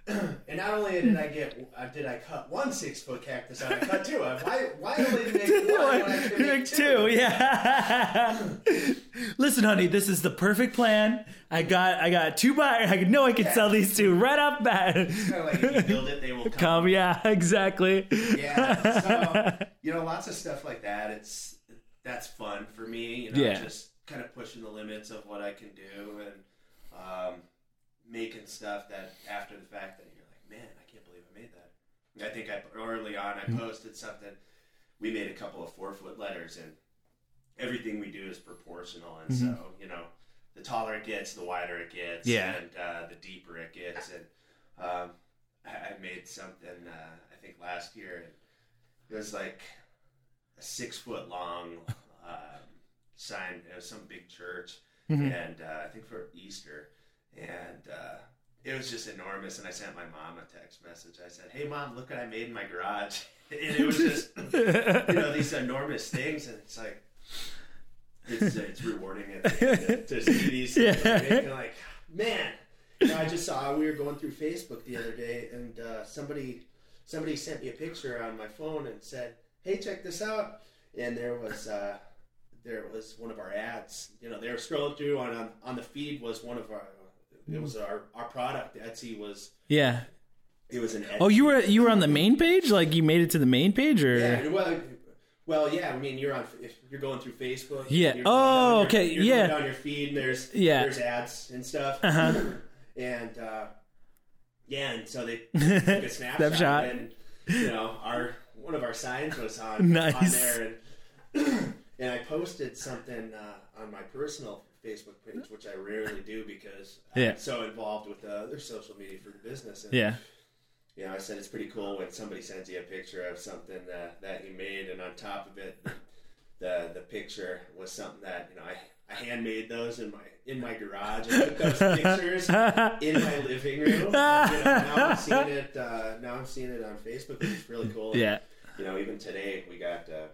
and, not only did I get, uh, did I cut one six foot cactus out, I cut two. Why? Why only make one when I could make two? two, yeah. Listen, honey, this is the perfect plan. I got, I got two buyers. I know I can sell these two right off bat. Kind of like if you build it, they will come. Come, yeah, exactly. Yeah. So you know, lots of stuff like that. It's that's fun for me. You know, Yeah. just kind of pushing the limits of what I can do and um, making stuff that after the fact that you're like, man, I can't believe I made that. I think I early on I posted something. We made a couple of four foot letters, and everything we do is proportional. And so you know, the taller it gets, the wider it gets, Yeah. and uh, the deeper it gets. And um, I, I made something uh, I think last year. And it was like a six foot long um, sign. It was some big church, and uh, I think for Easter, and uh, it was just enormous. And I sent my mom a text message. I said, "Hey, mom, look what I made in my garage." and it was just you know these enormous things, and it's like it's it's rewarding it to, to see these. Yeah. like, and like, man, you know, I just saw we were going through Facebook the other day, and uh, somebody somebody sent me a picture on my phone and said, "Hey, check this out." And there was uh, there was one of our ads. You know, they were scrolling through on on, on the feed was one of our. It was our, our product. Etsy was Yeah. it was an. Etsy Oh, you were you were on the main page? Like you made it to the main page, or Yeah, well, well, yeah. I mean, you're on. If you're going through Facebook. Yeah. Oh, your- okay, You're yeah. Going down your feed, and there's Yeah. there's ads and stuff. Uh-huh. and uh, yeah, and so they took a snapshot, Snapshot. and you know, our one of our signs was on on there, and and I posted something uh, on my personal Facebook page, which I rarely do because Yeah. I'm so involved with the other social media for the business. And, yeah, you know, I said it's pretty cool when somebody sends you a picture of something that, that you made, and on top of it, the the picture was something that you know I, I handmade those in my in my garage. I took those pictures in my living room. You know, now I'm seeing it. Uh, now I'm seeing it on Facebook, which is really cool. yeah. You know, even today we got uh,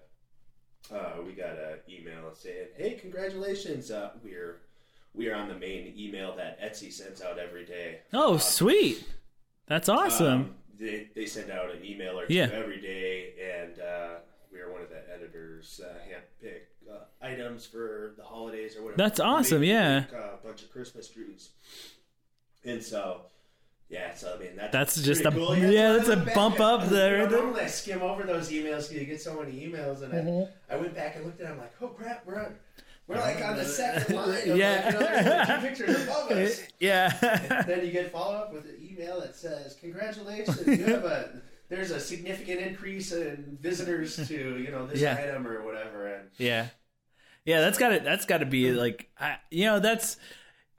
uh, we got an email saying, "Hey, congratulations! Uh, we're we're on the main email that Etsy sends out every day." Oh, Um, sweet. That's awesome. um, they, they send out an email or two Yeah. every day, and uh, we are one of the editors uh, handpick uh, items for the holidays or whatever. That's awesome, make- yeah. make, uh, a bunch of Christmas trees, and so yeah, so I mean that's That's just a- cool. yeah, so I that's a went back bump and- up there. You know, normally I skim over those emails because you get so many emails, and Mm-hmm. I, I went back and looked at. it, I'm like, oh crap, we're on. We're like on the second line. Of Yeah. like, you know, there's two pictures above us yeah. then you get follow up with an email that says, "Congratulations, you have a there's a significant increase in visitors to you know this Yeah. item or whatever." And Yeah, yeah. That's got to that's got to be like I, you know that's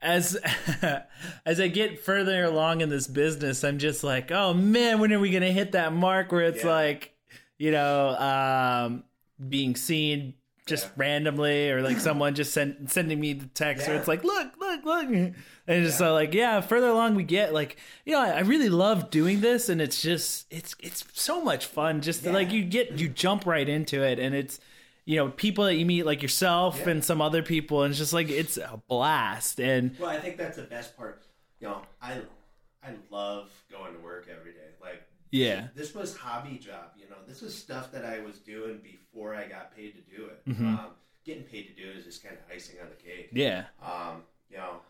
as as I get further along in this business, I'm just like, oh man, when are we gonna hit that mark where it's Yeah. like, you know, um, being seen just Yeah. randomly or like someone just send, sending me the text or it's like look look look and just so like yeah further along we get like you know I, I really love doing this and it's just it's it's so much fun just to, like you get you jump right into it and it's you know people that you meet like yourself Yeah. and some other people and it's just like it's a blast and Well, I think that's the best part. You know, I I love going to work every day. Like yeah this was hobby job. You know, this was stuff that I was doing before I got paid to do it. Mhm. Um, getting paid to do it is just kind of icing on the cake. yeah Um, you know,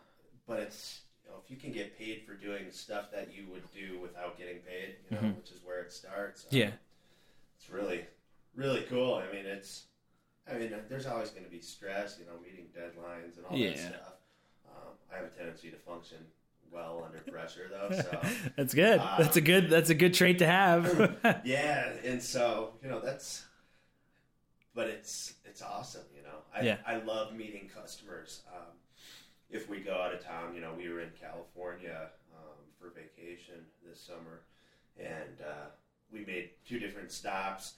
but it's you know if you can get paid for doing stuff that you would do without getting paid, you know, Mhm. which is where it starts. um, yeah it's really really cool. I mean, it's I mean, there's always going to be stress, you know, meeting deadlines and all Yeah. that stuff. Um, I have a tendency to function well under pressure, though. So that's good Uh, that's a good that's a good trait to have yeah, and so you know that's, but it's it's awesome. You know, I Yeah. I love meeting customers. Um, if we go out of town, you know, we were in California um, for vacation this summer, and uh, we made two different stops.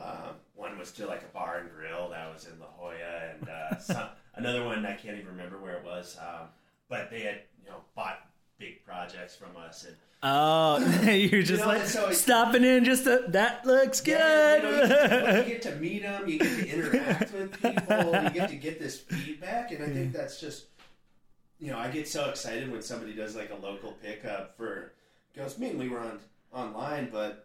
Um, one was to like a bar and grill that was in La Jolla, and uh, some, another one I can't even remember where it was. Um, but they had you know bought big projects from us, and Oh, you're just know, like so stopping in just to, that looks good. Yeah, you, know, you, get, you to meet them, you get to interact with people, you get to get this feedback, and I think that's just, you know, I get so excited when somebody does like a local pickup for. Goes, we were on online, but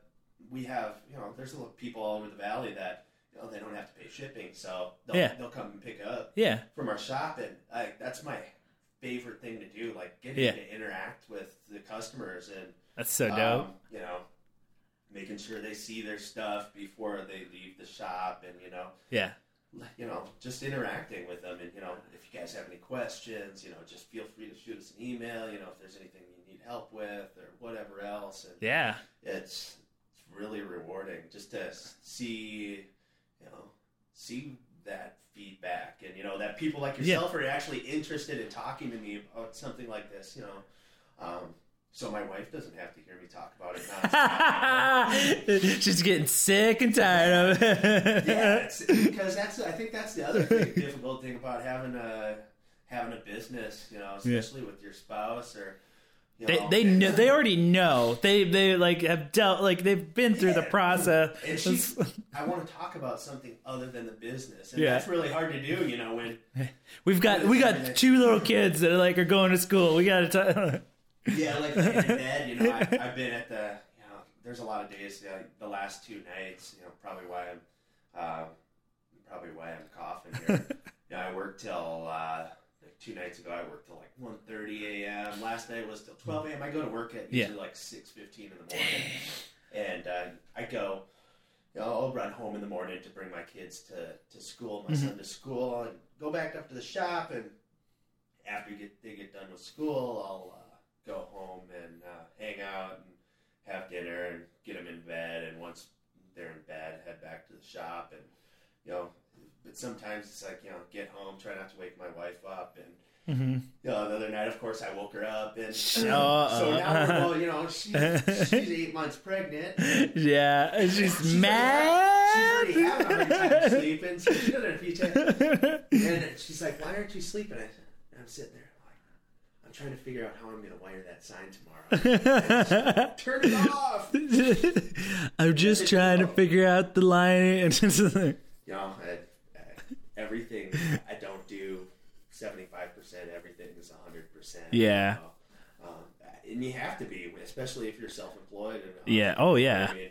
we have, you know, there's a lot of people all over the valley that, you know, they don't have to pay shipping, so they'll, Yeah. they'll come and pick up yeah, from our shop, and I, that's my favorite thing to do, like getting Yeah. to interact with the customers and that's so dope. um, you know, making sure they see their stuff before they leave the shop, and you know, yeah, you know, just interacting with them. And you know, if you guys have any questions, you know, just feel free to shoot us an email. You know, if there's anything you need help with or whatever else, and yeah, it's really rewarding just to see, you know, see that feedback and you know that people like Yeah. yourself are actually interested in talking to me about something like this. You know, um, so my wife doesn't have to hear me talk about it. She's getting sick and tired of it. yeah, because that's I think that's the other thing, difficult thing about having a having a business. You know, Yeah. especially with your spouse or. You They know, they know they already know they they like have dealt like they've been through the process. And she's, I want to talk about something other than the business, and Yeah. that's really hard to do. You know, when We've got we got two little kids that like are going to school. We got to. talk. yeah, like bed. You know, I, I've been at the. You know, there's a lot of days. The last two nights. You know, probably why I'm. Uh, probably why I'm coughing here. you know, I worked till. Uh, two nights ago, I worked till like 1.30 a.m. Last night was till 12 a.m. I go to work at usually like 6.15 in the morning. And uh, I go, you know, I'll run home in the morning to bring my kids to, to school, my son to school, and go back up to the shop. And after get, they get done with school, I'll uh, go home and uh, hang out and have dinner and get them in bed. And once they're in bed, head back to the shop. And, you know, but sometimes it's like, you know, get home, try not to wake my wife up. And, Mhm. you know, the other night, of course, I woke her up. And Oh, so now, uh. we're, well, you know, she, she's eight months pregnant. Yeah, she's, She's mad. She's already a hard time sleeping, so she doesn't appreciate And she's like, "Why aren't you sleeping?" I, I'm sitting there, like, I'm trying to figure out how I'm going to wire that sign tomorrow. Turn it off. I'm just trying to figure out the line. And You know, I, everything I don't do. Seventy-five percent, everything is hundred percent. Yeah. um, and you have to be, especially if you're self-employed. Yeah. Oh yeah. I mean,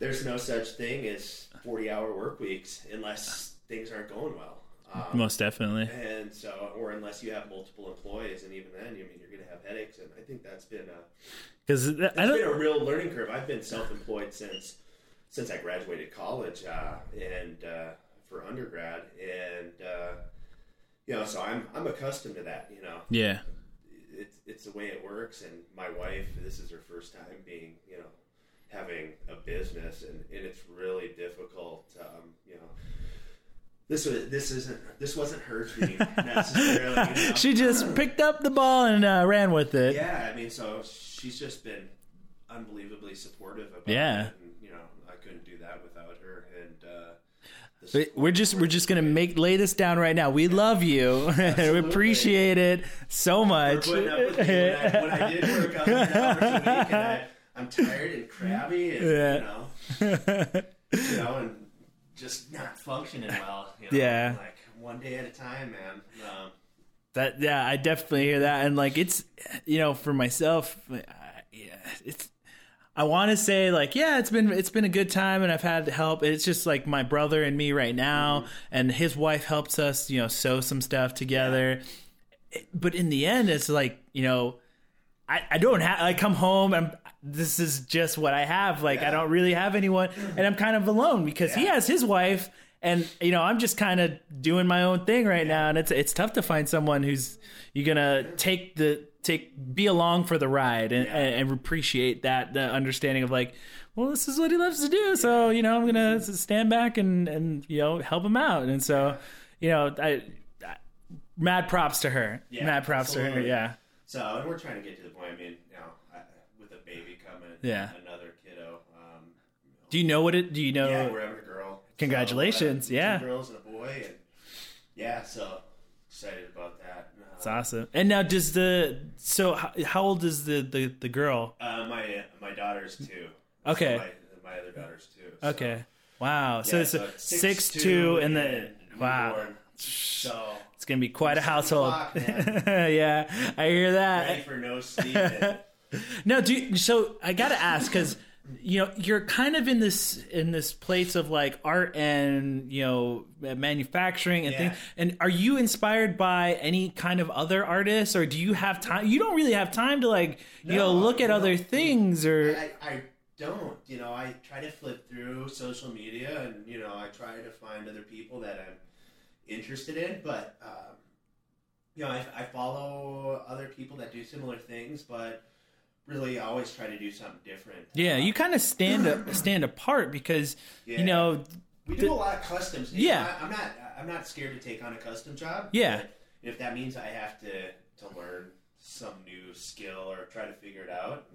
there's no such thing as 40-hour work weeks unless things aren't going well. Um, Most definitely. and so, or unless you have multiple employees, and even then, you mean you're going to have headaches. And I think that's been a Because I that's been a real learning curve. I've been self-employed since since I graduated college uh, and uh, for undergrad, and uh, you know, so I'm I'm accustomed to that. You know, Yeah. it's it's the way it works. And my wife, this is her first time being, you know, having a business, and, and it's really difficult. Um, you know, this was this isn't this wasn't her dream necessarily. You know? She just picked up the ball and uh, ran with it. yeah, I mean, so she's just been unbelievably supportive about Yeah. it. And, you know, I couldn't do that without her. And uh, the just We're just we're just gonna make lay this down right now. We love you. we appreciate it so much. putting up with me when I, when I did work 100 hours a week, and I, I'm tired and crabby, and Yeah. you know, you know, and just not functioning well. You know? Yeah. like one day at a time, man. Um, That yeah, I definitely hear that, and like it's you know for myself, I- yeah, it's. I want to say like yeah, it's been it's been a good time, and I've had help. It's just like my brother and me right now, mm-hmm. and his wife helps us, you know, sew some stuff together. But in the end, it's like you know, I, I don't have I come home and this is just what I have. Like I don't really have anyone, and I'm kind of alone because he has his wife, and you know I'm just kind of doing my own thing right now, and it's it's tough to find someone who's you're gonna take the take be along for the ride and, and, and appreciate that the understanding of like. Well, this is what he loves to do, so you know I'm gonna stand back and and you know help him out, and so you know I, I mad props to her, Yeah, mad props to her, yeah. so, and we're trying to get to the point. I mean, you know, I, with a baby coming, Yeah. another kiddo. Um, Do you know what it? Do you know? yeah, we're having a girl. Congratulations, So, uh, yeah. two girls and a boy, and yeah, so excited about that. It's awesome. And now, does the so how, how old is the the the girl? Uh, my my daughter's two. Okay. My, my other daughter's two. so- Okay. Wow. So Yeah, it's so a it's six, two, and then wow, newborn. So it's gonna be quite a household. Yeah, I hear that. ready for no sleep. No, do you, so I gotta ask because you know you're kind of in this in this place of like art and you know manufacturing and Yeah. things. And are you inspired by any kind of other artists, or do you have time? You don't really have time to like you know look at no. other things or I, I don't. You know, I try to flip through social media, and you know, I try to find other people that I'm interested in. But um, you know, I, I follow other people that do similar things, but really, always try to do something different. Yeah, you kind of stand a, stand apart because Yeah. you know, We do The- a lot of customs. Yeah. I'm not. I'm not scared to take on a custom job. Yeah. If that means I have to to learn some new skill or try to figure it out,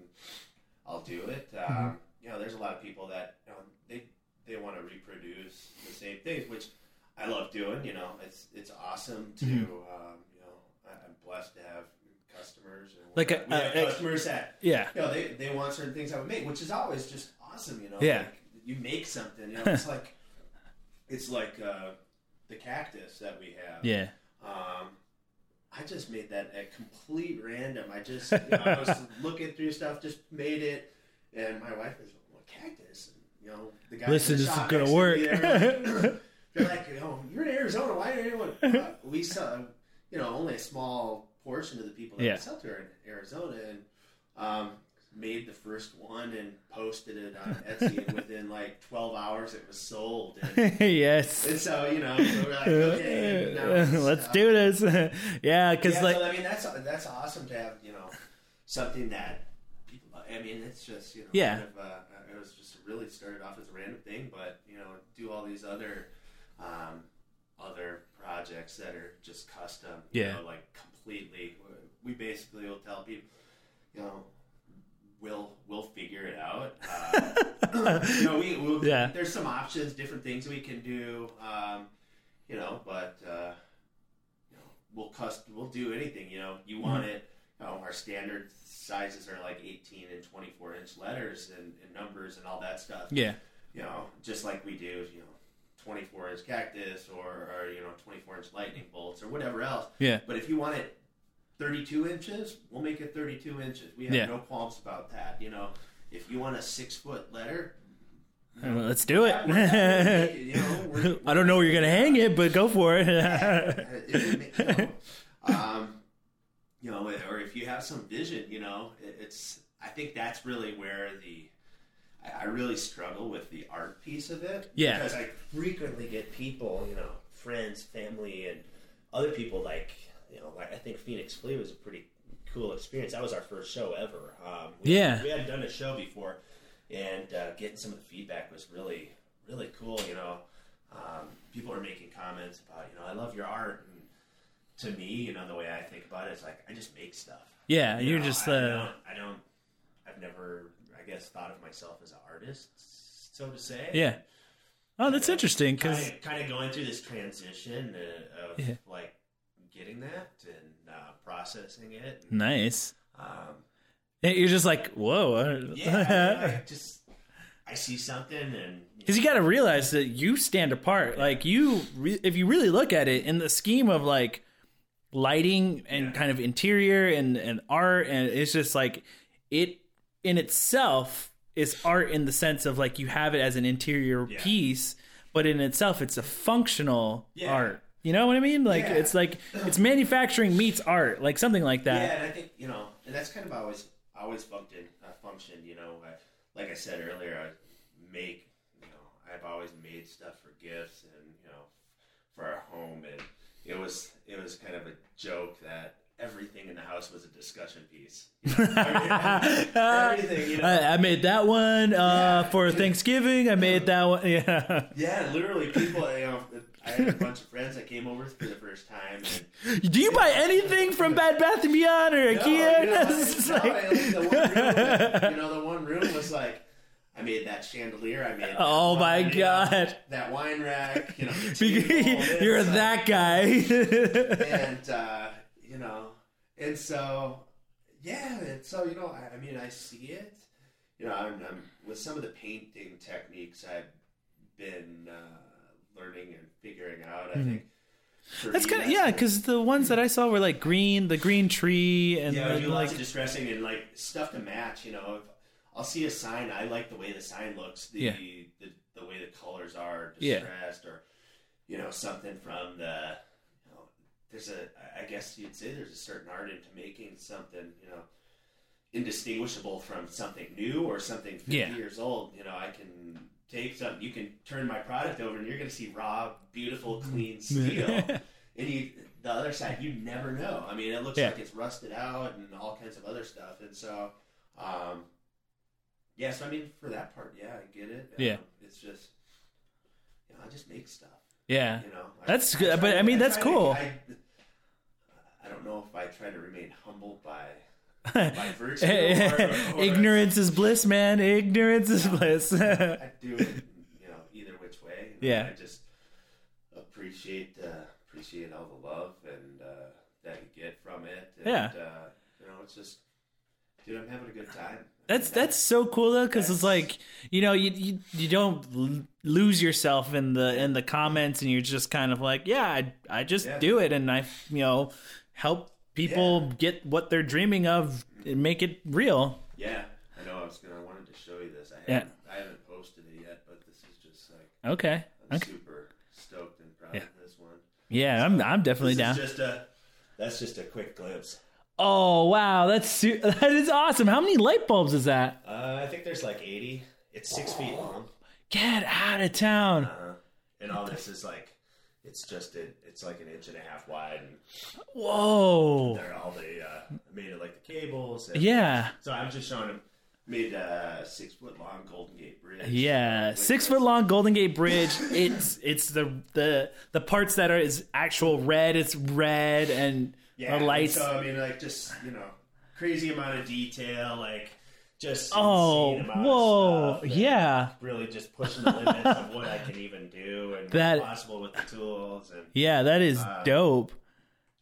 I'll do it. Um, Mm-hmm. You know, there's a lot of people that you know, they they want to reproduce the same things, which I love doing. You know, it's it's awesome to. Mm-hmm. Um, you know, I, I'm blessed to have customers. And Like a- we a- a- customers that yeah, you know, they, they want certain things I would make, which is always just awesome, you know. Yeah. Like, you make something, you know, it's like it's like uh, the cactus that we have. yeah, Um, I just made that at complete random. I just you know, I was looking through stuff, just made it, and my wife is what cactus, and you know the guy. Listen, this is gonna next to me, work. They're like, they're like, you know, you're in Arizona. Why are anyone? Uh, we saw, you know, only a small portion of the people that Yeah. we sell to in Arizona, and um, made the first one and posted it on Etsy, and within like 12 hours, it was sold. And, yes. and so, you know, so like, okay, now Let's uh, do this. yeah, because yeah, like so, I mean that's that's awesome to have you know something that people. I mean it's just you know Yeah. kind of, uh, it was just really started off as a random thing, but you know do all these other um, other projects that are just custom. You Yeah. know, like completely. We basically will tell people, you know. We'll we'll figure it out. Uh, you know, we we'll, Yeah. there's some options, different things we can do. Um, you know, but uh, you know, we'll cust we'll do anything. You know, you want Mm-hmm. it. You know, our standard sizes are like 18 and 24 inch letters and, and numbers and all that stuff. yeah, You know, just like we do. You know, 24 inch cactus or, or you know 24 inch lightning bolts or whatever else. yeah, But if you want it 32 inches, we'll make it 32 inches. We have Yeah. no qualms about that. You know, if you want a six foot letter, Well, let's do it. we're happy to make it, you know, we're- I don't know where you're gonna hang it, but go for it. you know, um, you know, or if you have some vision, you know, it, it's. I think that's really where the. I, I really struggle with the art piece of it. Yeah. Because I frequently get people, you know, friends, family, and other people like, you know, like I think Phoenix Flea was a pretty cool experience. That was our first show ever. Um, we, Yeah. We hadn't done a show before, and uh, getting some of the feedback was really, really cool. You know, um, people are making comments about, you know, I love your art. And to me, you know, the way I think about it is like, I just make stuff. yeah, You you're know, just I, uh, don't, I don't, I've never, I guess, thought of myself as an artist, so to say. yeah, Oh, that's interesting kind because of, kind of going through this transition uh, of Yeah. like getting that and uh, processing it. nice. Um, You're just like, whoa. yeah, I, just I see something and Because you got to realize that you stand apart. Like you, re- if you really look at it in the scheme of like lighting and Yeah. kind of interior and and art, and it's just like it in itself is art in the sense of like you have it as an interior Yeah. piece, but in itself it's a functional Yeah. art. You know what I mean? Like Yeah. it's like it's manufacturing meets art, like something like that. Yeah, and I think you know, and that's kind of always always functioned. Uh, functioned, you know, I, like I said earlier, I make you know, I've always made stuff for gifts and you know, for our home, and it was it was kind of a joke that everything in the house was a discussion piece. You know, everything, you know. I, I made that one uh, Yeah. for Thanksgiving. I made that one. Yeah. Yeah, literally, people. You know, I had a bunch of friends that came over for the first time, and Do you buy anything from Bed Bath and Beyond or No, IKEA? you know, no, like- I like the one room, you know, the one room was like, I made that chandelier. I made. Oh my wine, you know, God. that wine rack. You know, table, You're like- that guy. and uh, you know, and so yeah, and so you know, I, I mean, I see it. You know, I'm, I'm with some of the painting techniques I've been uh, learning and figuring out. I think. for Mm-hmm. That's me, kind of yeah, because the ones that I saw were like green, the green tree, and Yeah, I do like lots of distressing and like stuff to match. You know, if I'll see a sign, I like the way the sign looks, the Yeah. the, the way the colors are Yeah. distressed, or you know something from the. There's a, I guess you'd say there's a certain art into making something, you know, indistinguishable from something new or something 50 Yeah. years old. You know, I can take something, you can turn my product over, and you're going to see raw, beautiful, clean steel. and you the other side you never know i mean it looks Yeah. like it's rusted out and all kinds of other stuff and so um yeah so i mean for that part yeah i get it Yeah. Um, it's just you know i just make stuff yeah. you know I- That's I good, try but, I mean, that's try to- cool. I, don't know if i try to remain humble by by virtue or, or- Ignorance is bliss, man. Ignorance is bliss. I do it, you know, either which way. Yeah. I just appreciate uh, appreciate all the love and uh, that you get from it. And, Yeah. Uh, you know, it's just, dude, I'm having a good time. That's that's so cool though, because it's like you know you, you you don't l- lose yourself in the in the comments, and you're just kind of like, yeah, I I just Yeah. do it, and I you know help people get what they're dreaming of and make it real. Yeah, I know. I was gonna. I wanted to show you this. I Yeah. haven't, I haven't posted it yet, but this is just like Okay, I'm okay. super stoked and proud Yeah. of this one. yeah, I'm I'm definitely down. Just a. That's just a quick glimpse. Oh wow, that's su- that is awesome. How many light bulbs is that? Uh, I think there's like 80. It's six feet long. Get out of town. Uh, and all this is like, it's just it, it's like an inch and a half wide, and Whoa. they're all the uh, made it like the cables. And Yeah. So I'm just showing them made a six foot long Golden Gate Bridge. Yeah, six foot long Golden Gate Bridge. It's it's the the the parts that are is actual red. It's red and Yeah, the lights. And so I mean, like just you know, crazy amount of detail, like just oh, whoa, yeah, Really, just pushing the limits of what I can even do and That- what's possible with the tools and yeah. That is Uh, dope.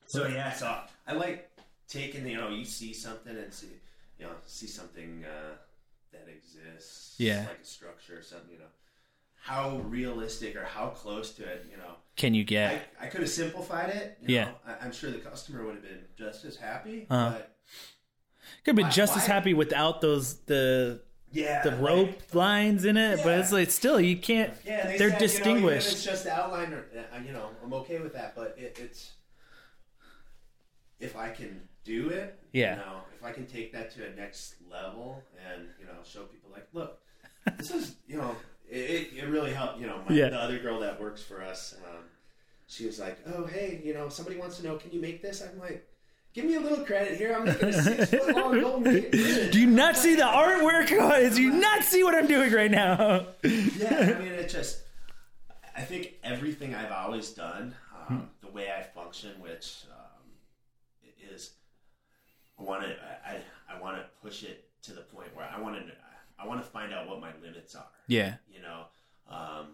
So yeah, so I like taking you know you see something and see you know see something uh, that exists, Yeah. like a structure or something. You know, how realistic or how close to it. You know, Can you get? I, I could have simplified it. you Yeah. know. I, I'm sure the customer would have been just as happy. Uh-huh. But Could be why- just as happy without those the yeah, the like- rope lines in it, but it's like still you can't. Yeah, they They're said, You know, distinguished. it's just the outline, or, uh, you know, I'm okay with that. But it, it's if I can do it, Yeah. you know, if I can take that to a next level, and you know, show people like, look, this is, you know, it, it really helped. You know, my, Yeah. the other girl that works for us, um, she was like, oh, hey, you know, somebody wants to know, can you make this? I'm like. Give me a little credit here. I'm making a six foot long golden. Do you not see the artwork? Do you not see what I'm doing right now? yeah, I mean, it just. I think everything I've always done, Hmm. um, the way I function, which um, is, I want to, I, I want to push it to the point where I want to, I want to find out what my limits are. Yeah. You know, um, know,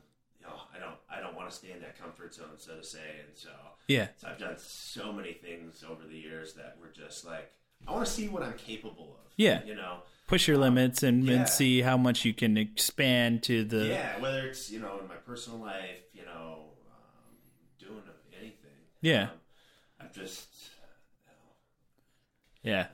I don't I don't want to stay in that comfort zone, so to say, and so Yeah. so I've done so many things over the years that were just like I want to see what I'm capable of. Yeah. you know. Push your limits and, yeah. and see how much you can expand to the. Yeah, whether it's you know in my personal life, you know, um, doing anything. Yeah. um, I'm just Yeah.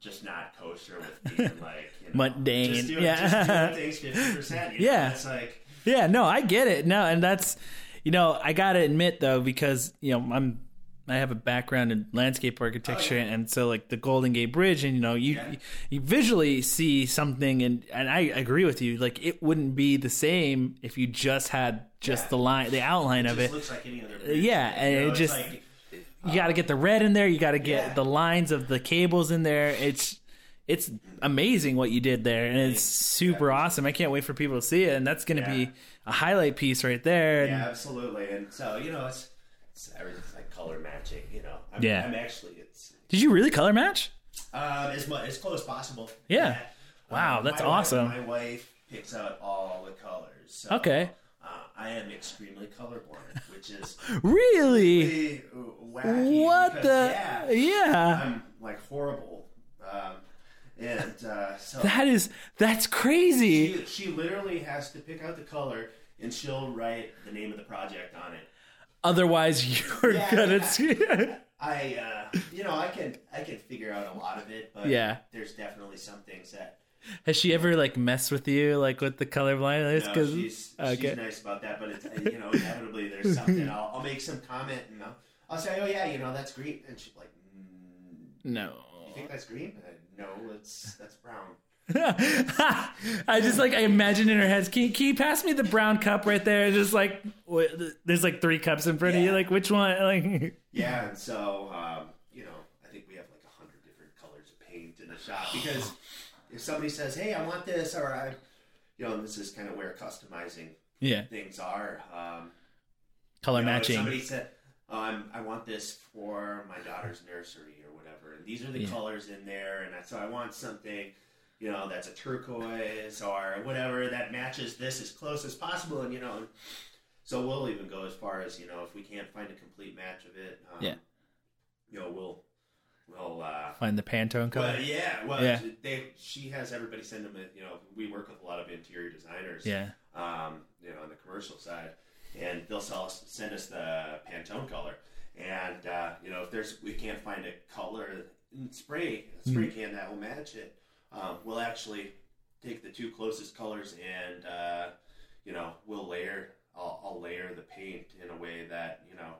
just not kosher with being like you know, Mundane, Just doing, yeah. just doing things fifty percent. Yeah. it's like Yeah, no, I get it. No, and that's you know, I gotta admit though, because you know, I'm I have a background in landscape architecture, Oh, yeah. and so like the Golden Gate Bridge, and you know, you Yeah. you visually see something, and and I agree with you. Like it wouldn't be the same if you just had just Yeah. the line, the outline it of just it. looks like any other. Uh, bridge. yeah, and You know, it just- like, You got to get the red in there. You got to get the lines of the cables in there. It's it's amazing what you did there, and it's super awesome. I can't wait for people to see it, and that's going to Yeah. be a highlight piece right there. And yeah, absolutely. And so you know, it's, it's everything's like color matching. You know, I'm, Yeah. I'm actually it's Did you really color match? um, as much as close as possible. Yeah. Wow, Um, that's my wife- awesome. my wife picks out all the colors. So, Okay. Uh, I am extremely colorblind, which is Really? really wacky. What because, the? Yeah, Yeah. I'm like horrible. Um, and uh, so That is that's crazy. she, she literally has to pick out the color and she'll write the name of the project on it. Otherwise, you're Yeah. gonna see. I, uh, you know, I can I can figure out a lot of it, but Yeah. there's definitely some things that Has she ever like messed with you like with the colorblind? no, she's okay. she's nice about that. But it's you know inevitably there's something I'll, I'll make some comment and I'll, I'll say oh yeah you know that's green and she's like mm, no. you think that's green? And no, it's that's brown. I just like I imagine in her head. Can you, can you pass me the brown cup right there? Just like there's like three cups in front of you. Like which one? Like Yeah, and so um, you know, I think we have like a hundred different colors of paint in the shop because if somebody says, "Hey, I want this," or I, you know, and this is kind of where customizing yeah, things are. Um, color you know, if matching. somebody said, oh, "I want this for my daughter's nursery or whatever," and these are the Yeah. colors in there, and I, so I want something. You know, that's a turquoise or whatever that matches this as close as possible, and you know, so we'll even go as far as you know, if we can't find a complete match of it, um, Yeah. you know, we'll we'll uh, Find the Pantone color. well, yeah, well, Yeah. they she has everybody send them. A, you know, we work with a lot of interior designers. Yeah. Um, you know, on the commercial side, and they'll sell us, send us the Pantone color, and uh, you know, if there's we can't find a color spray spray can that will match it, um, we'll actually take the two closest colors and uh, you know we'll layer. I'll, I'll layer the paint in a way that you know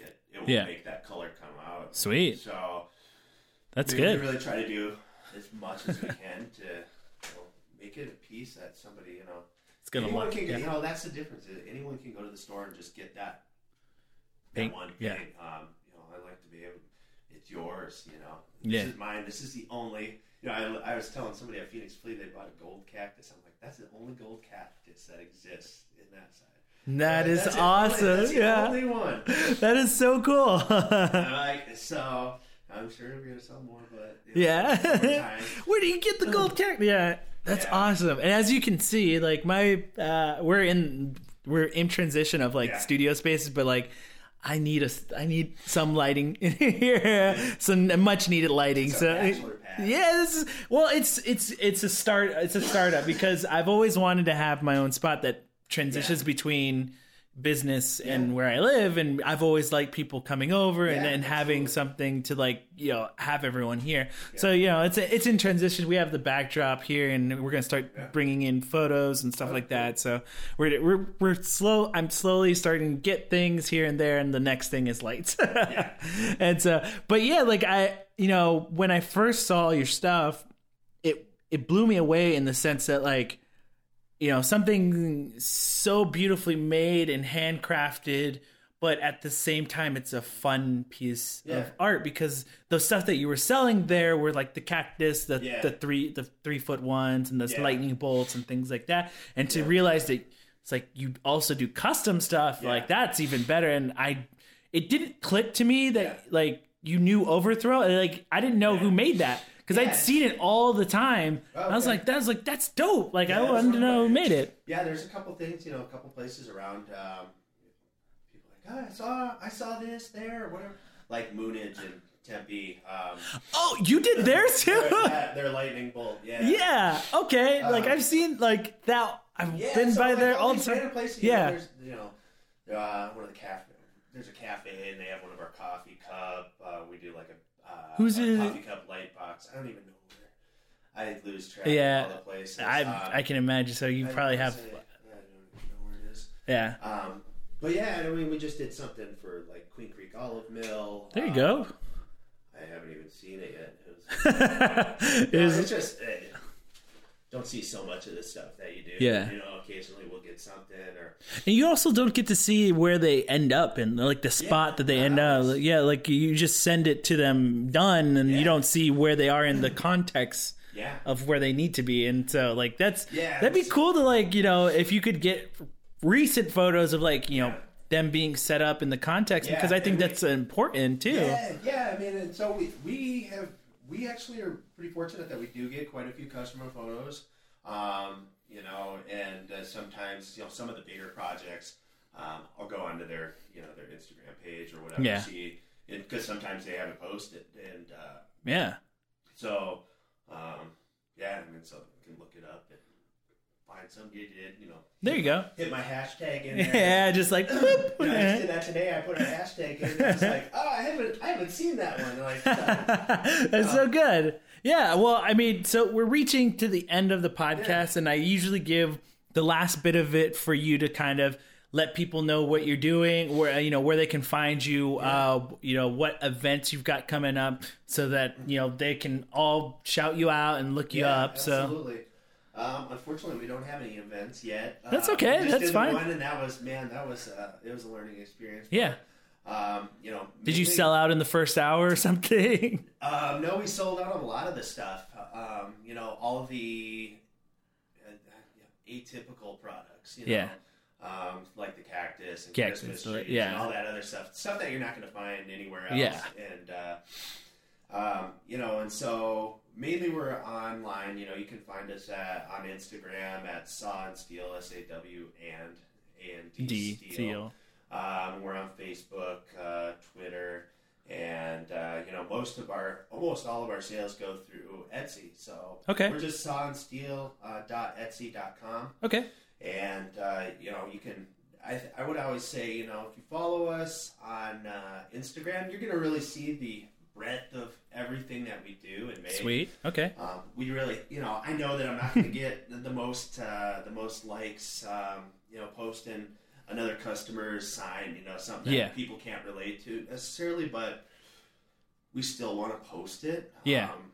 it, it will Yeah. make that color come out. Sweet. So That's we, good. We really try to do as much as we can to you know, make it a piece that somebody, you know, It's gonna anyone look. can, Yeah. you know, that's the difference. Anyone can go to the store and just get that, Paint, that one yeah. Um, you know, I like to be able, it's yours. You know, Yeah. this is mine. This is the only. You know, I, I was telling somebody at Phoenix Flea they bought a gold cactus. I'm like, that's the only gold cactus that exists in that side. That is That's awesome. Only, that's the yeah. only one. That is so cool. Like, so I'm sure we're gonna sell more, but you know, Yeah. Where do you get the gold cactus? Yeah, that's Yeah. awesome. And as you can see, like my, uh, we're in we're in transition of like Yeah. studio spaces, but like. I need a, I need some lighting in here, some much needed lighting. So yeah, this is well, it's it's it's a start, it's a startup because I've always wanted to have my own spot that transitions Yeah. between business and where I live, and I've always liked people coming over and, Yeah, and having absolutely. something to like you know have everyone here. So you know it's a, it's in transition. We have the backdrop here, and we're gonna start bringing in photos and stuff like that. So we're we're we're slow. I'm slowly starting to get things here and there, and the next thing is lights. and so, but yeah, like I you know when I first saw your stuff, it it blew me away in the sense that like you know something so beautifully made and handcrafted but at the same time it's a fun piece Yeah. of art because the stuff that you were selling there were like the cactus the Yeah. the three the three foot ones and the Yeah. lightning bolts and things like that. And to realize that it's like you also do custom stuff like that's even better. And i it didn't click to me that like you knew overthrow like i didn't know who made that because I'd seen it all the time. I was like, that was like that's dope. Like Yeah, I that's wanted to know who made it. Yeah, there's a couple things, you know, a couple places around. Um, people like, oh, I saw, I saw this there, or whatever. Like Moonage and Tempe. Um, Oh, you did theirs too. their, yeah, their lightning bolt. Yeah. yeah. Okay. like Um, I've seen like that. I've Yeah, been so, by like, there all the time. Places, Yeah. You know, there's, you know, uh, one of the cafe. There's a cafe, and they have one of our coffee cup. Uh, we do like a, Who's a it? coffee cup light box. I don't even know where. I lose track Yeah. of all the places. I Um, I can imagine. So you I probably have. say- yeah, I don't know where it is. Yeah. Um, but yeah, I mean, we just did something for like Queen Creek Olive Mill. There you Um, go. I haven't even seen it yet. It was, It no, was- it's just eh, don't see so much of this stuff that you do. Yeah. you know, occasionally we'll get something or And you also don't get to see where they end up and like the spot that they end up. Yeah, like you just send it to them done, and you don't see where they are in the context yeah. of where they need to be. And so, like that's Yeah, that'd be cool to like you know if you could get recent photos of like you know them being set up in the context Yeah, because I think we- that's important too. Yeah, yeah. I mean, and so we we have we actually are pretty fortunate that we do get quite a few customer photos. Um, you know, and uh, sometimes you know some of the bigger projects, um, I'll go onto their you know their Instagram page or whatever. Yeah. See, because sometimes they haven't posted, and uh, Yeah. so um, yeah, I mean, so you can look it up and find some you did. You know, There you go. hit my hashtag in there. Yeah, just like boop. You know, I just did that today. I put a hashtag in. And it's like, oh, I haven't, I haven't seen that one. Like, That's so good. Yeah, well, I mean, so we're reaching to the end of the podcast, and I usually give the last bit of it for you to kind of let people know what you're doing, where you know where they can find you, uh, you know what events you've got coming up, so that you know they can all shout you out and look you yeah, up. So absolutely. Um, unfortunately, we don't have any events yet. That's Uh, okay, that's fine. One, and that was man, that was uh, it was a learning experience. yeah, Um, you know, did you sell out in the first hour or something? Um, no, we sold out of a lot of the stuff. Um, you know, all of the uh, atypical products. You know, Yeah. Um, like the cactus and Cactus, Christmas trees yeah. and all that other stuff. Stuff that you're not going to find anywhere else. Yeah. And uh, um, you know, and so mainly we're online. You know, you can find us at on Instagram at Saw and Steel S A W and A N D Steel. Um, we're on Facebook, uh, Twitter, and uh, you know most of our, almost all of our sales go through Etsy. So Okay. we're just sawandsteel uh, dot etsy dot com, Okay. and uh, you know you can. I, th- I would always say you know if you follow us on uh, Instagram, you're gonna really see the breadth of everything that we do and make. Sweet. Okay. Um, we really, you know, I know that I'm not going to get the, the most, uh, the most likes, um, you know, posting another customer's sign, you know, something that Yeah. people can't relate to necessarily, but we still want to post it. Yeah. Um,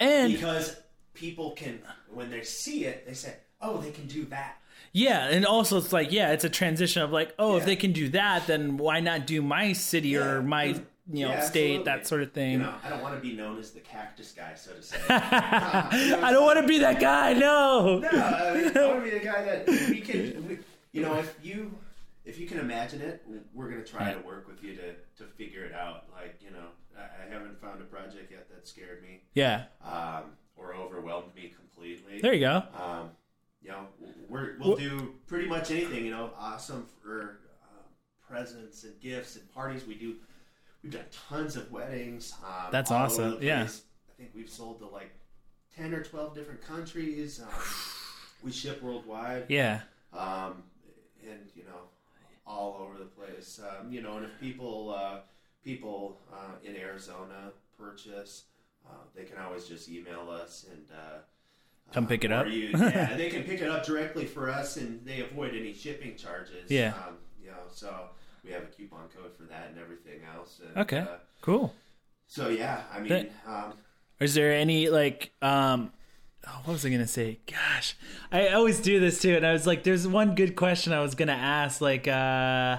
And because people can, when they see it, they say, oh, they can do that. Yeah, and also it's like yeah, it's a transition of like oh, if they can do that, then why not do my city Yeah. or my you know Yeah, state absolutely. that sort of thing. You know, I don't want to be known as the cactus guy, so to say. I don't want to be that guy. No. No, I, mean, I want to be the guy that we can. We, you know, if you if you can imagine it, we're gonna try to work with you to to figure it out. Like you know, I, I haven't found a project yet that scared me Yeah. um, or overwhelmed me completely. There you go. Um, you know, we're, we'll do pretty much anything. You know, awesome for uh, presents and gifts and parties. We do. We've done tons of weddings. Um, That's awesome, yeah. place. I think we've sold to like ten or twelve different countries. Um, we ship worldwide. Yeah. Um, and you know, all over the place. Um, you know, and if people uh, people uh, in Arizona purchase, uh, they can always just email us and. Uh, Come pick it up. You, yeah, they can pick it up directly for us, and they avoid any shipping charges. Yeah. Um, you know, so we have a coupon code for that and everything else. And, Okay. Uh, Cool. so yeah, I mean, That- um, Is there any like um oh, what was I gonna say? Gosh, I always do this too, and I was like, "There's one good question I was gonna ask." Like, uh,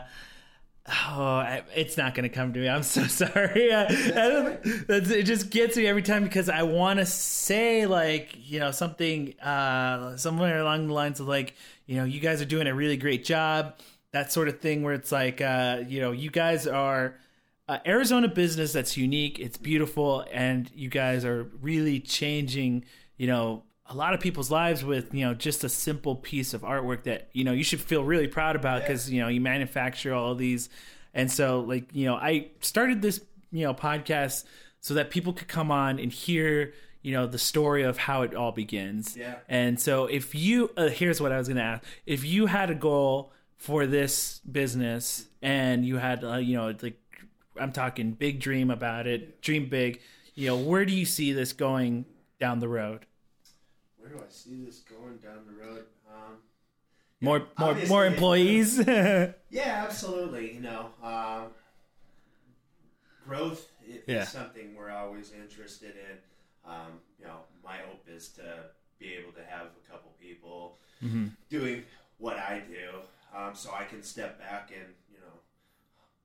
oh, it's not gonna come to me. I'm so sorry. I, I it just gets me every time because I want to say like you know something uh somewhere along the lines of like you know you guys are doing a really great job, that sort of thing. Where it's like uh you know you guys are uh, Arizona business that's unique. It's beautiful, and you guys are really changing. You know, a lot of people's lives with you know just a simple piece of artwork that you know you should feel really proud about because you know you manufacture all of these, and so like you know I started this you know podcast so that people could come on and hear you know the story of how it all begins. Yeah. And so if you uh, here's what I was to ask: if you had a goal for this business and you had uh, you know like I'm talking big dream about it, dream big, you know, where do you see this going down the road? Where do I see this going down the road? Um, More more more employees. Yeah, absolutely. You know, um, growth is Yeah. something we're always interested in. Um, you know, my hope is to be able to have a couple people Mm-hmm. doing what I do, um, so I can step back and you know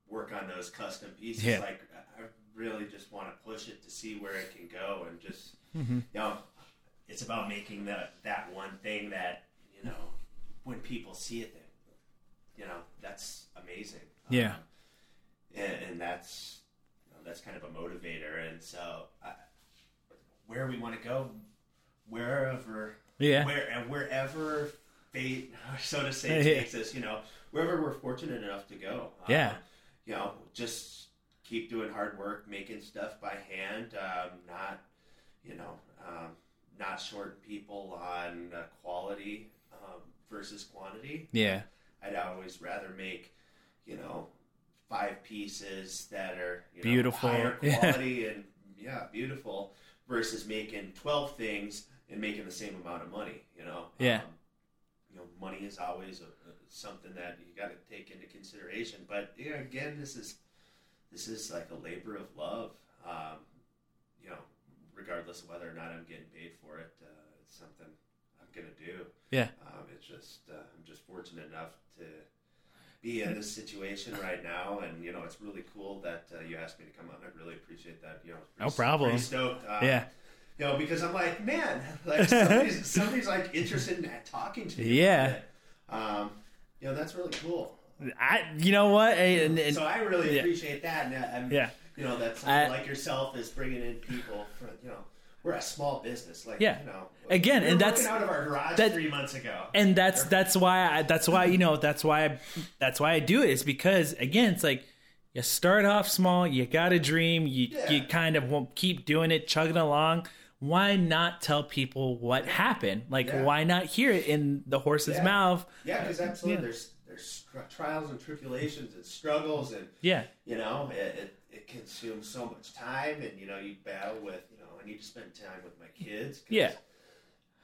work on those custom pieces. Yeah. Like I really just want to push it to see where it can go, and just Mm-hmm. you know, it's about making that that one thing that you know when people see it, you know, that's amazing. Yeah. Um, and, and that's you know, that's kind of a motivator. And so, I, where we want to go, wherever, Yeah. where and wherever fate, so to say, Yeah. takes us, you know, wherever we're fortunate enough to go. Yeah. Um, you know, just keep doing hard work, making stuff by hand, um, not, you know, um, not shorting people on uh, quality um, versus quantity. yeah. I'd always rather make, you know, five pieces that are you know, Beautiful. higher Yeah. quality and yeah, beautiful, versus making twelve things and making the same amount of money. You know. Yeah. Um, know, money is always a, a, something that you got to take into consideration. But yeah, again, this is this is like a labor of love. Um, you know, regardless of whether or not I'm getting paid for it, uh, it's something I'm gonna do. Yeah. Um, it's just uh, I'm just fortunate enough to be in this situation right now, and you know it's really cool that uh, you asked me to come on. I really appreciate that. You know, No problem. Pretty stoked. Um, Yeah. You know, because I'm like, man, like somebody's, somebody's like interested in talking to me. Yeah. Um, you know, that's really cool. I you know what? And, and- so I really yeah. appreciate that, and, uh, and Yeah. you know, that I- like yourself is bringing in people for you know. We're a small business, like Yeah. you know. Again, we and that's- out of our garage that- three months ago. and that's that's why I, that's why you know that's why I, that's why I do it is because again it's like you start off small you got a dream you Yeah. you kind of won't keep doing it chugging along why not tell people what happened like Yeah. why not hear it in the horse's Yeah. mouth Yeah, because absolutely, Yeah. there's there's str- trials and tribulations and struggles, and yeah you know, it, it, it consumes so much time, and you know, you battle with, you know, I need to spend time with my kids. 'cause, Yeah.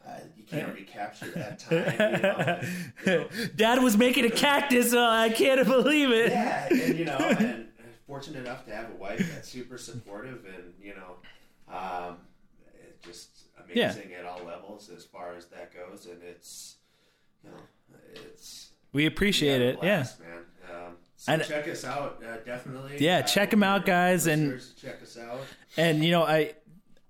uh, you can't recapture that time. You know, you know, dad was making a cactus so I can't believe it yeah, and you know, and fortunate enough to have a wife that's super supportive, and you know, um, just Yeah. amazing at all levels as far as that goes, and it's, you know, it's. we appreciate Yeah, it yeah man. Um, so And- check us out, uh, definitely. Yeah, Uh, check 'em out, guys, and- check us out. And you know, I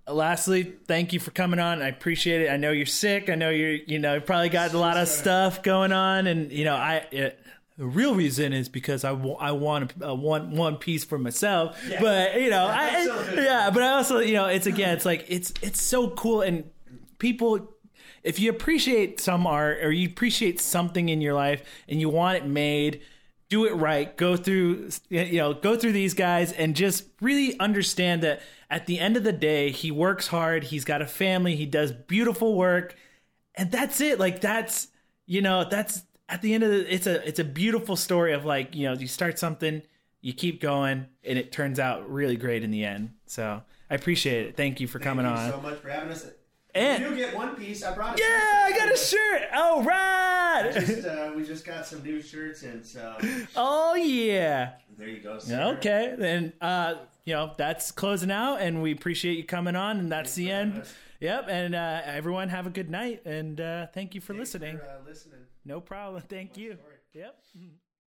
lastly thank you for coming on. I appreciate it. I know you're sick. I know you're you know you probably got a lot of stuff going on, and you know I. It, the real reason is because I, wa- I want uh, a, one one piece for myself, but you know, I, yeah, but I also you know it's again it's like it's it's so cool and people if you appreciate some art or you appreciate something in your life and you want it made do it right. Go through you know go through these guys and just really understand that at the end of the day he works hard he's got a family he does beautiful work and that's it. Like that's you know that's at the end of the it's a it's a beautiful story of like you know you start something you keep going and it turns out really great in the end so i appreciate it thank you for coming you on so much for having us. And- you get one piece. I brought. Yeah i got a shirt oh right Just, uh, we just got some new shirts and so oh yeah there you go. Sir. okay then uh you know that's closing out and we appreciate you coming on and that's the Thanks end us. yep and uh everyone have a good night and uh thank you for Thanks listening For, uh, listening. No problem. Thank you. yep mm-hmm.